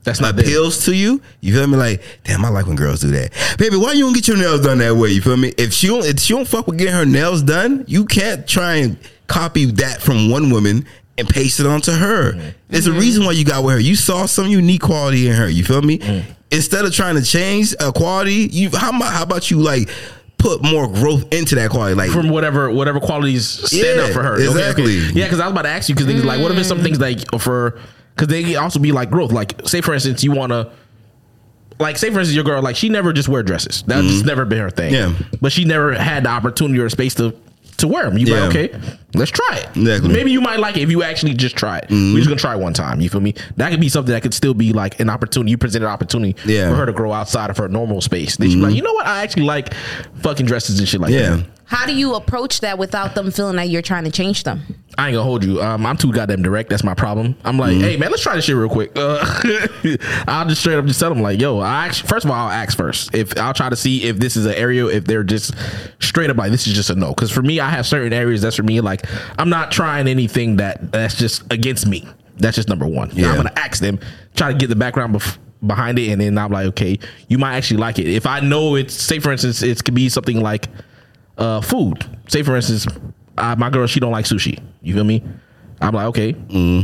That's not
appeals to you. You feel me? Like, damn, I like when girls do that. Baby, why you don't get your nails done that way? You feel me? If she don't, if she don't fuck with getting her nails done, you can't try and copy that from one woman and paste it onto her. Mm-hmm. There's a reason why you got with her. You saw some unique quality in her. You feel me? Mm-hmm. Instead of trying to change a quality, you how about how about you like put more growth into that quality? Like,
from whatever whatever qualities stand
Yeah,
out for her.
Exactly.
okay. Yeah, because I was about to ask you because things like what if it's some things like for because they also be like growth. Like say for instance you want to. Like, say for instance, your girl, like she never just wear dresses. That's just never been her thing.
Mm-hmm. Yeah.
but she never had the opportunity or space to to wear them. You
Yeah.
like, okay, let's try it.
Exactly.
Maybe you might like it if you actually just try it. We're just gonna try one time. You feel me? That could be something that could still be like an opportunity. You present an opportunity
Yeah. Mm-hmm.
for her to grow outside of her normal space. Then she's like, you know what? I actually like fucking dresses and shit like
yeah.
that.
How do you approach that without them feeling that you're trying to change them?
I ain't gonna hold you. Um, I'm too goddamn direct. That's my problem. I'm like, hey man, let's try this shit real quick. Uh, I'll just straight up just tell them like, yo, I actually, first of all, I'll ask first. If I'll try to see if this is an area, if they're just straight up like this is just a no. Because for me, I have certain areas that's for me. Like, I'm not trying anything that that's just against me. That's just number one.
Yeah.
I'm gonna ask them, try to get the background bef- behind it, and then I'm like, okay, you might actually like it. If I know it's, say for instance, it could be something like uh, food. Say for instance, uh, my girl she don't like sushi. You feel me? I'm like, okay,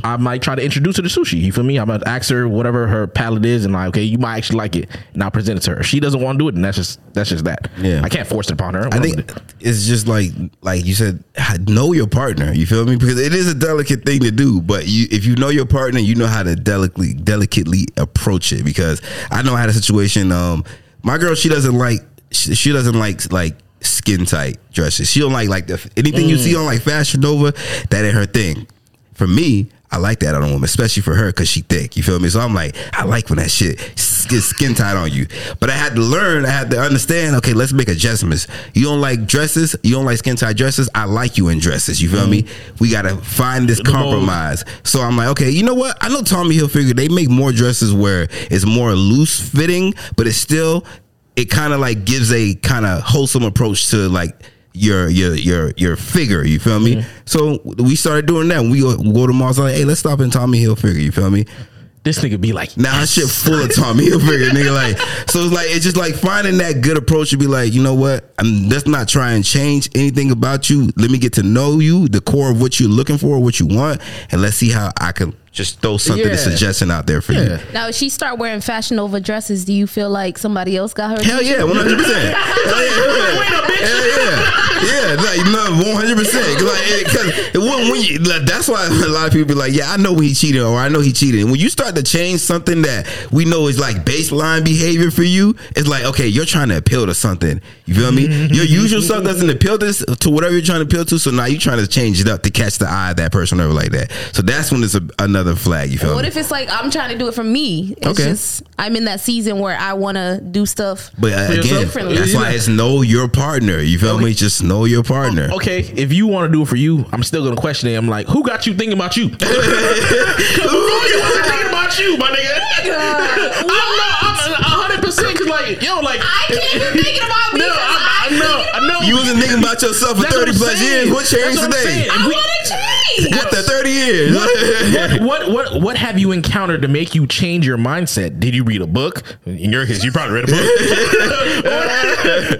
I might try to introduce her to sushi. You feel me? I'm gonna ask her whatever her palate is, and like, okay, you might actually like it, and I'll present it to her. If she doesn't want to do it, and that's just that's just that.
Yeah.
I can't force it upon her.
I think it's just like like you said, know your partner. You feel me? Because it is a delicate thing to do, but you if you know your partner, you know how to delicately delicately approach it. Because I know I had a situation. Um, my girl, she doesn't like she, she doesn't like like skin tight dresses. She don't like like the anything you see mm. on like Fashion Nova. That ain't her thing. For me, I like that on a woman, especially for her because she thick. You feel me? So I'm like, I like when that shit gets skin tight on you. But I had to learn, I had to understand. Okay, let's make adjustments. You don't like dresses, you don't like skin tight dresses. I like you in dresses. You feel me? Mm. We gotta find this compromise. So I'm like, okay, you know what? I know Tommy Hilfiger. They make more dresses where it's more loose fitting, but it's still it kind of like gives a kind of wholesome approach to like your your your your figure. You feel me? Mm-hmm. So we started doing that. We go, go to malls like, hey, let's stop in Tommy Hilfiger. You feel me?
This nigga be like,
Now nah, shit full of Tommy Hilfiger, nigga. Like, so it's like it's just like finding that good approach to be like, you know what? I'm let's not try and change anything about you. Let me get to know you, the core of what you're looking for, what you want, and let's see how I can just throw something,
Yeah.
a suggestion out there for
yeah.
you.
Now, if she start wearing Fashion Nova dresses, do you feel like somebody else got her?
Hell yeah, one hundred percent. Hell yeah, hell yeah, yeah. Like no, one hundred percent. Like because when, when you like, that's why a lot of people be like, yeah, I know when he cheated or I know he cheated. And when you start to change something that we know is like baseline behavior for you, it's like okay, you're trying to appeal to something. You feel me? Your usual stuff doesn't appeal to, to whatever you're trying to appeal to. So now you're trying to change it up to catch the eye of that person or like that. So that's when it's a, another flag. You feel
What
me?
if it's like I'm trying to do it for me? It's
Okay.
just I'm in that season where I want to do stuff.
But uh, again,
Differently.
that's why it's know your partner. You feel me? Just know your partner.
okay, if you want to do it for you, I'm still gonna question it. I'm like, who got you thinking about you? Who wasn't thinking about you, my nigga? I'm not. I'm hundred percent because like, yo, like,
I can't be thinking about me
No,
'cause
I, I
I
know, I know.
You wasn't thinking about yourself for 30 plus
saying.
years. What changed
what
today?
I
we-
want to change.
After 30 years.
what, what what what have you encountered to make you change your mindset? Did you read a book? In your case, you probably read a book.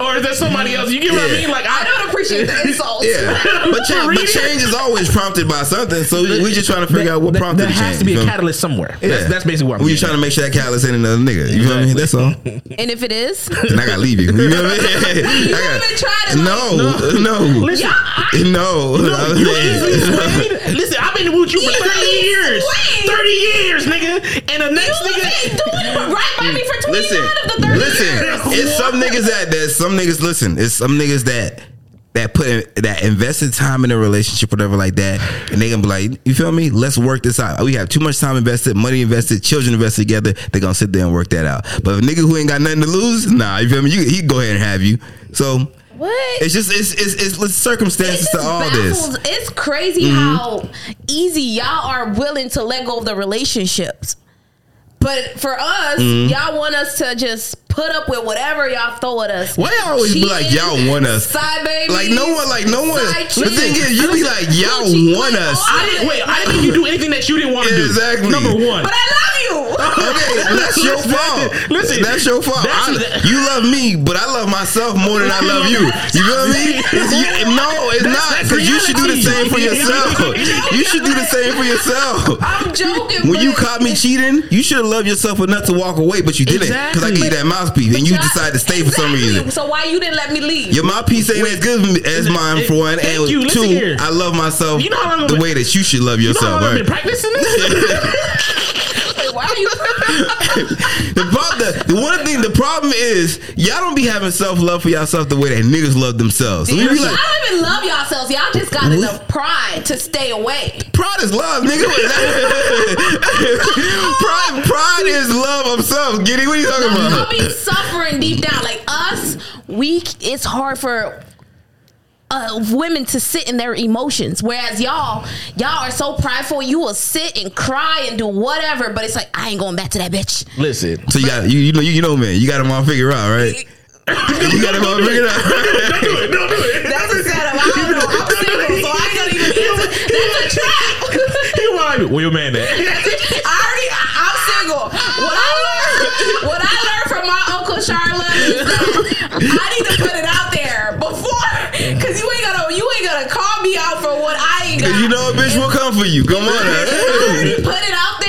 or, or is there somebody else? You get what I mean? Like
I
I
don't appreciate the insults.
yeah. But, change, but change is always prompted by something. So we're just trying to figure out what
there,
prompted
there
the
has
change.
to be a catalyst somewhere.
Yeah.
That's, that's basically what I'm
We're just trying to make sure that catalyst ain't another nigga. You feel me? That's all.
And if it is,
then I gotta leave you. You know what I mean?
you haven't
gotta-
even tried it.
no, no,
Listen,
no.
No, you easily. Listen, I've been with you for 30 years. 30 years, nigga. And the next
You
nigga.
been doing it right by me for 29
listen,
of the 30
listen.
years.
It's some niggas that there's some niggas. Listen, it's some niggas that that put in, that invested time in a relationship, whatever like that, and they gonna be like, you feel me? Let's work this out. We have too much time invested, money invested, children invested together. They gonna sit there and work that out. But a nigga who ain't got nothing to lose, nah, you feel me? You, he go ahead and have you. So.
What?
It's just it's it's, it's, it's circumstances
It
to all this. Mm-hmm.
It's crazy how easy y'all are willing to let go of the relationships. But for us,
Mm-hmm.
y'all want us to just put up with whatever y'all throw at us.
Why y'all always be like y'all want us?
Side babies,
Like no one, like no one. The thing is, you be like y'all want us.
I didn't wait. I didn't think you do anything that you didn't want to do.
Exactly.
Number one.
But I love you.
Okay, that's your fault.
listen,
that's your fault.
that's-
I- you love me, but I love myself more than I love you. You feel me? It's- you- no, it's
That's-
not because you should do the same for yourself. you should do the same for yourself.
I'm joking.
When you caught me cheating, you should have loved yourself enough to walk away, but you didn't because I gave you that mouthpiece and you decided to stay for some reason.
So why you didn't let me leave?
Your mouthpiece ain't as good as mine for one, and
you.
Two. I love myself
You know how long I've
the way that you should love
You know
yourself.
how long I've been practicing this?
Why are you?
The problem, the, the one thing, the problem is y'all don't be having self love for yourself the way that niggas love themselves. So we be
y'all
like,
don't even love yourselves. Y'all just got enough pride to stay away.
pride is love, nigga. pride, pride is love of self. Giddy, what are you talking
I'll
about?
be suffering deep down. Like us, we it's hard for uh, women to sit in their emotions. Whereas y'all, y'all are so prideful. You will sit and cry and do whatever, but it's like I ain't going back to that bitch.
Listen.
So you got you, you know you, you know man, you got them all figured out, right? you got them all figured out.
Don't do it. Don't do it.
That's a setup. I don't know. I'm single, so I ain't gonna even answer. That's a trap.
You want Where your man at?
I already, I'm single. What I learned, what I learned from my uncle Charlotte is that I need to put it out there before, cause you ain't gonna, you ain't gonna call me out for what I ain't got.
Cause you know a bitch will come for you. Come on.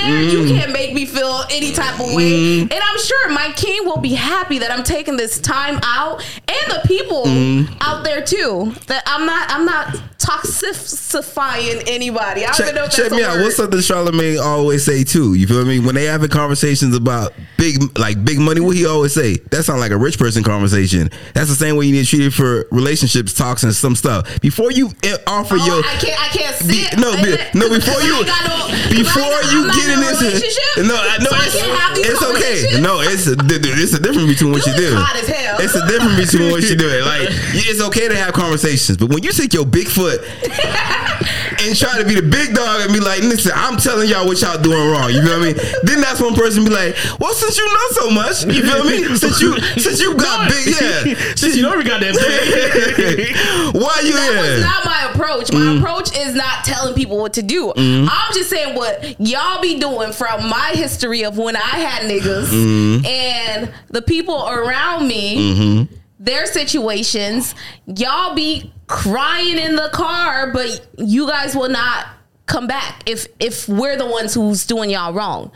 I
now.
already put it out there. You can't make me feel any type of way.
Mm.
And I'm sure my king will be happy that I'm taking this time out and the people
Mm.
out there too. That I'm not I'm not toxifying anybody. I don't even know
Check,
if
check me out. What's something Charlemagne always say too? You feel me? When they having conversations about big, like big money, what he always say? That sound like a rich person conversation. That's the same way you need to treat it for relationships, talks, and some stuff. Before you eh, offer
Oh,
your,
I can't. I can't
Be-
sit.
no, be- no, before you-
no-
before you get
in
in
a
this,
relationship.
no, I know
so
it's,
can't have these
it's okay. No, it's a, it's a difference between what
You
do.
hot as hell.
It's a difference between what you do. Like it's okay to have conversations, but when you take your big foot and try to be the big dog and be like, listen, I'm telling y'all what y'all doing wrong. You feel me? Then that's one person be like, well, since you know so much, you feel me? Since you since you got big, yeah.
Since you know we got that big.
Why you
That was not my approach. My
Mm.
approach is not telling people what to do.
Mm-hmm.
I'm just saying what y'all be doing from my history of when I had niggas
Mm-hmm.
and the people around me,
Mm-hmm.
Their situations. Y'all be crying in the car, but you guys will not come back if if we're the ones who's doing y'all wrong.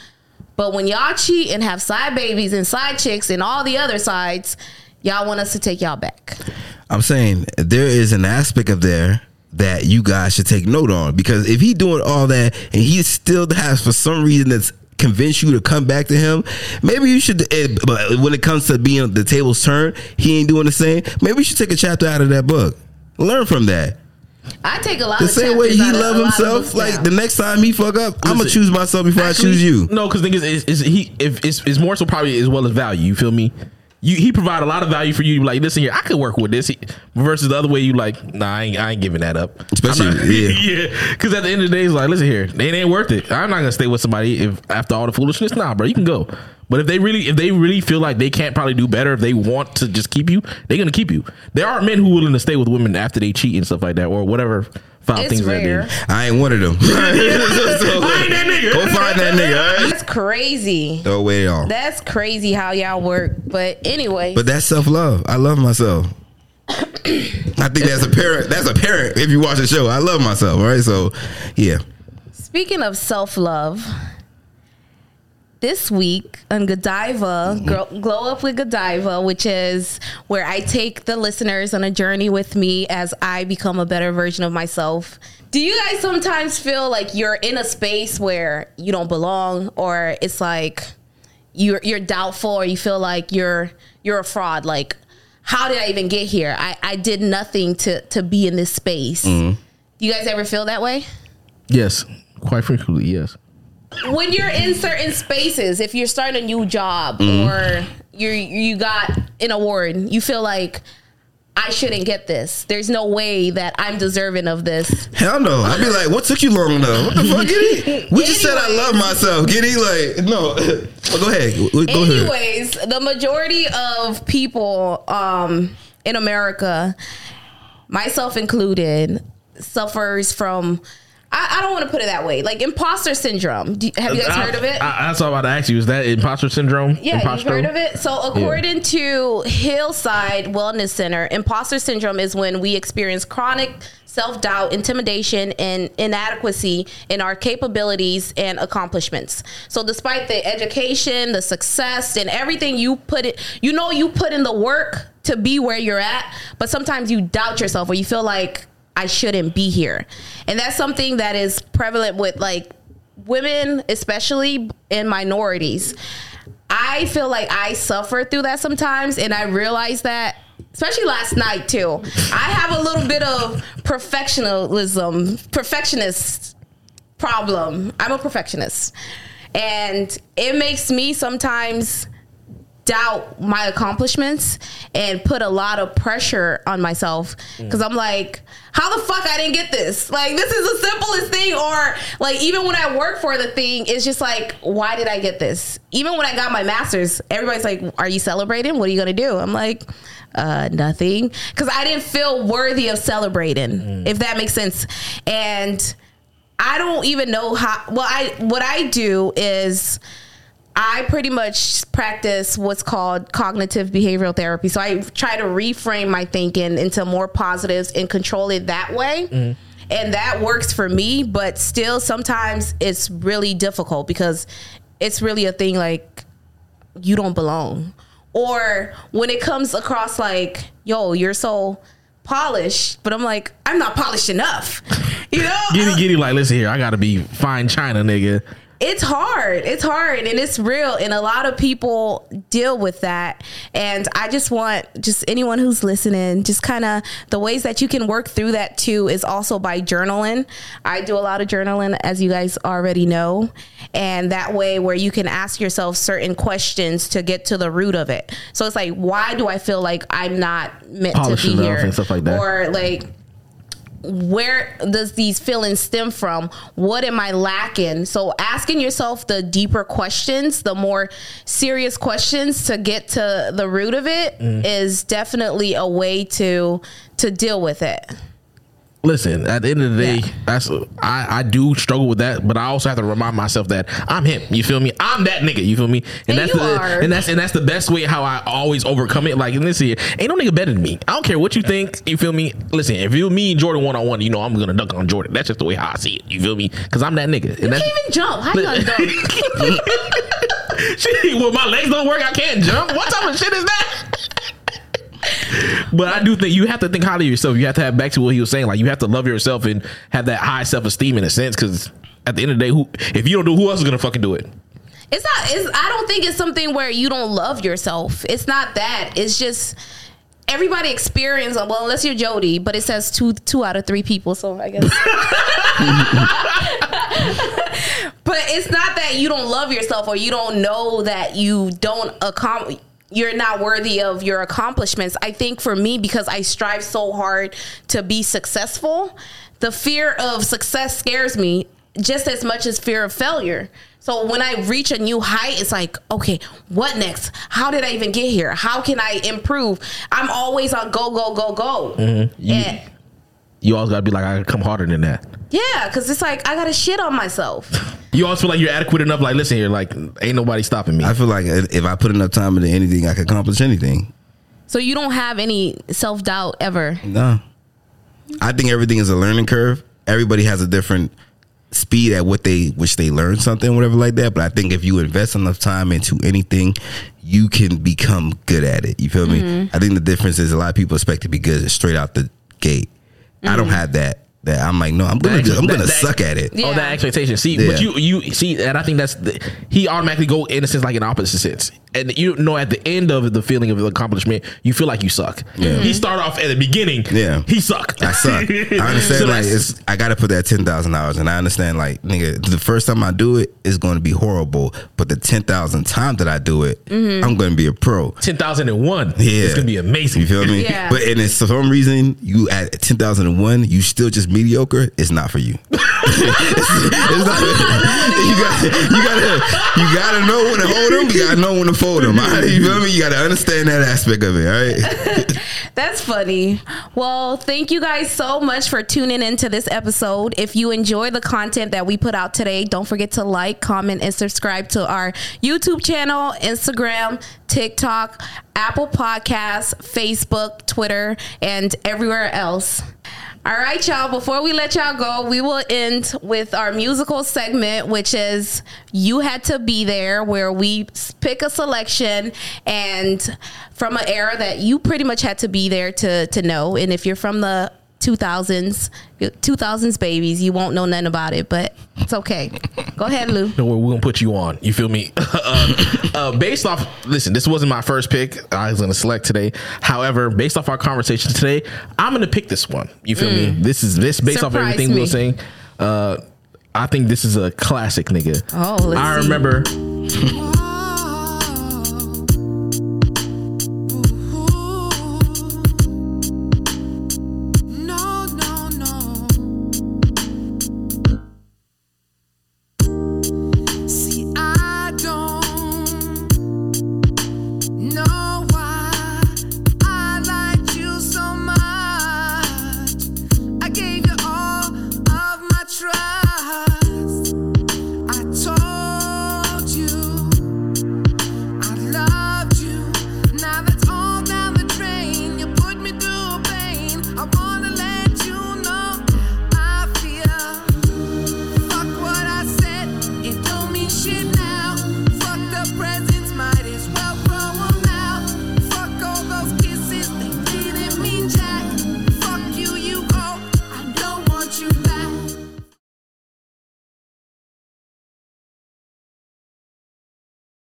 But when y'all cheat and have side babies and side chicks and all the other sides, y'all want us to take y'all back.
I'm saying there is an aspect of there that you guys should take note on because if he doing all that and he still has for some reason that's convinced you to come back to him, maybe you should. eh, But when it comes to being the tables turn, he ain't doing the same. Maybe you should take a chapter out of that book. Learn from that.
I take a lot
The
of
same way he love
a lot of
himself. Like
now.
the next time he fuck up, I'm gonna choose myself before I choose you.
No, because thing is, is, is he if it's, it's more so probably as well as value. You feel me? You he provide a lot of value for you. Like listen here, I could work with this. He, versus the other way, you like, nah, I ain't, I ain't giving that up.
Especially-
not-
yeah.
yeah. Because at the end of the day, it's like, listen here, it ain't worth it. I'm not gonna stay with somebody if after all the foolishness. Nah, bro, you can go. But if they really, if they really feel like they can't probably do better, if they want to just keep you, they're gonna keep you. There are men who willing to stay with women after they cheat and stuff like that, or whatever foul
It's
things
rare.
that
I ain't one of them. So,
I ain't that nigga.
Go find that nigga. All right?
That's crazy.
Throw away it all.
That's crazy how y'all work. But anyway,
But that's self love. I love myself. I think that's a parent. That's a parent. If you watch the show, I love myself. All right, so yeah.
speaking of self love, this week on Godiva, mm-hmm. Grow- Glow Up with Godiva, which is where I take the listeners on a journey with me as I become a better version of myself. Do you guys sometimes feel like you're in a space where you don't belong, or it's like you're you're doubtful, or you feel like you're you're a fraud? Like, how did I even get here? I, I did nothing to to be in this space. Mm-hmm. Do you guys ever feel that way?
Yes, quite frequently, yes.
When you're in certain spaces, if you're starting a new job
Mm-hmm.
or you you got an award, you feel like I shouldn't get this. There's no way that I'm deserving of this.
Hell no. I'd be like, what took you long enough? What the fuck, Giddy? We just said I love myself. Giddy, like, no. Well, go ahead. Go go ahead.
Anyways, the majority of people um, in America, myself included, suffers from. I, I don't want to put it that way, like imposter syndrome. Do, have you guys heard of it?
I, I, that's all about to ask you. Is that imposter syndrome?
Yeah,
imposter?
you've heard of it. So, according to Hillside Wellness Center, imposter syndrome is when we experience chronic self doubt, intimidation, and inadequacy in our capabilities and accomplishments. So, despite the education, the success, and everything you put it, you know, you put in the work to be where you're at, but sometimes you doubt yourself or you feel like I shouldn't be here, and that's something that is prevalent with like women, especially in minorities. I feel like I suffer through that sometimes, and I realize that, especially last night too. I have a little bit of perfectionism, perfectionist problem. I'm a perfectionist, and it makes me sometimes doubt my accomplishments and put a lot of pressure on myself because I'm like, how the fuck I didn't get this? Like, this is the simplest thing. Or, like, even when I work for the thing, it's just like, why did I get this? Even when I got my master's, everybody's like, are you celebrating? What are you going to do? I'm like, uh, nothing. Because I didn't feel worthy of celebrating, if that makes sense. And I don't even know how. Well, I what I do is I pretty much practice what's called cognitive behavioral therapy. So I try to reframe my thinking into more positives and control it that way. Mm-hmm. And that works for me, but still sometimes it's really difficult because it's really a thing like you don't belong. Or when it comes across like, yo, you're so polished, but I'm like, I'm not polished enough. You know?
Giddy, giddy, like, listen here, I gotta be fine China, nigga.
It's hard. It's hard and it's real. And a lot of people deal with that. And I just want just anyone who's listening, just kind of the ways that you can work through that too is also by journaling. I do a lot of journaling, as you guys already know. And that way, where you can ask yourself certain questions to get to the root of it. So it's like, why do I feel like I'm not meant to be here?
and stuff like that.
Or like, where does these feelings stem from? What am i lacking? So asking yourself the deeper questions the more serious questions to get to the root of it is
Mm.
definitely a way to to deal with it
Listen, at the end of the day,
Yeah.
that's I, I do struggle with that, but I also have to remind myself that I'm him. You feel me? I'm that nigga. You feel me?
And
And that's
you
the
are.
and that's and that's the best way how I always overcome it. Like listen here, ain't no nigga better than me. I don't care what you think. You feel me? Listen, if you me and Jordan one on one, you know I'm gonna dunk on Jordan. That's just the way how I see it. You feel me? Because I'm that nigga.
you
And that's
can't even jump how you gonna dunk
Shit, well, my legs don't work. I can't jump. What type of shit is that? But I do think you have to think highly of yourself. You have to have back to what he was saying. Like you have to love yourself and have that high self esteem in a sense. Because at the end of the day, who if you don't do, who else is gonna fucking do it?
it's not it's i don't think it's something where you don't love yourself it's not that it's just everybody experience well unless you're jody but it says two two out of three people so i guess but it's not that you don't love yourself or you don't know that you don't accomplish you're not worthy of your accomplishments. I think for me, because I strive so hard to be successful, the fear of success scares me just as much as fear of failure. So when I reach a new height, it's like, okay, what next? How did I even get here? How can I improve? I'm always on go, go, go, go. Mm-hmm. And
You always gotta be like, I gotta come harder than that.
Yeah, because it's like I gotta shit on myself.
You always feel like you're adequate enough. Like, listen here, like ain't nobody stopping me.
I feel like if I put enough time into anything, I can accomplish anything.
So you don't have any self doubt ever.
No. I think everything is a learning curve. Everybody has a different speed at what they which they learn something, whatever like that. But I think if you invest enough time into anything, you can become good at it. You feel me? Mm-hmm. I think the difference is a lot of people expect to be good straight out the gate. I don't mm-hmm. have that. That I'm like, no, I'm gonna
That-
I'm
that-
gonna
that-
suck at it.
Yeah.
Oh, that expectation. See,
Yeah.
but you you see, and I think that's the, he automatically go in a sense like an opposite sense, and you know at the end of the feeling of the accomplishment, you feel like you suck.
Yeah.
He start off at the beginning.
Yeah.
he sucked.
I suck. I understand
So
like it's I gotta put that ten thousand hours and I understand like nigga the first time I do it is gonna be horrible, but the ten thousand times that I do it, mm-hmm. I'm gonna be a pro.
ten thousand and one.
Yeah.
it's gonna be amazing.
You feel me?
Yeah.
But and if for some reason you at ten thousand and one, you still just mediocre. It's not for you. it's not. You got. You gotta. You gotta know when to hold them. You gotta know when to fold them. You feel me? You gotta understand that aspect of it. All right.
That's funny. Well, thank you guys so much for tuning into this episode. If you enjoy the content that we put out today, don't forget to like, comment, and subscribe to our YouTube channel, Instagram, TikTok, Apple Podcasts, Facebook, Twitter, and everywhere else. All right, y'all. Before we let y'all go, we will end with our musical segment, which is You Had to Be There, where we pick a selection and from an era that you pretty much had to be there to, to know. And if you're from the 2000s, 2000s babies, you won't know nothing about it, but it's okay. Go ahead, Lou.
Don't we're gonna put you on. You feel me? uh, uh, based off, listen, this wasn't my first pick. I was gonna select today. However, based off our conversation today, I'm gonna pick this one. You feel me? This is this based off
Mm. Surprise
everything we
me.
were saying. Uh, I think this is a classic, nigga.
Oh,
I remember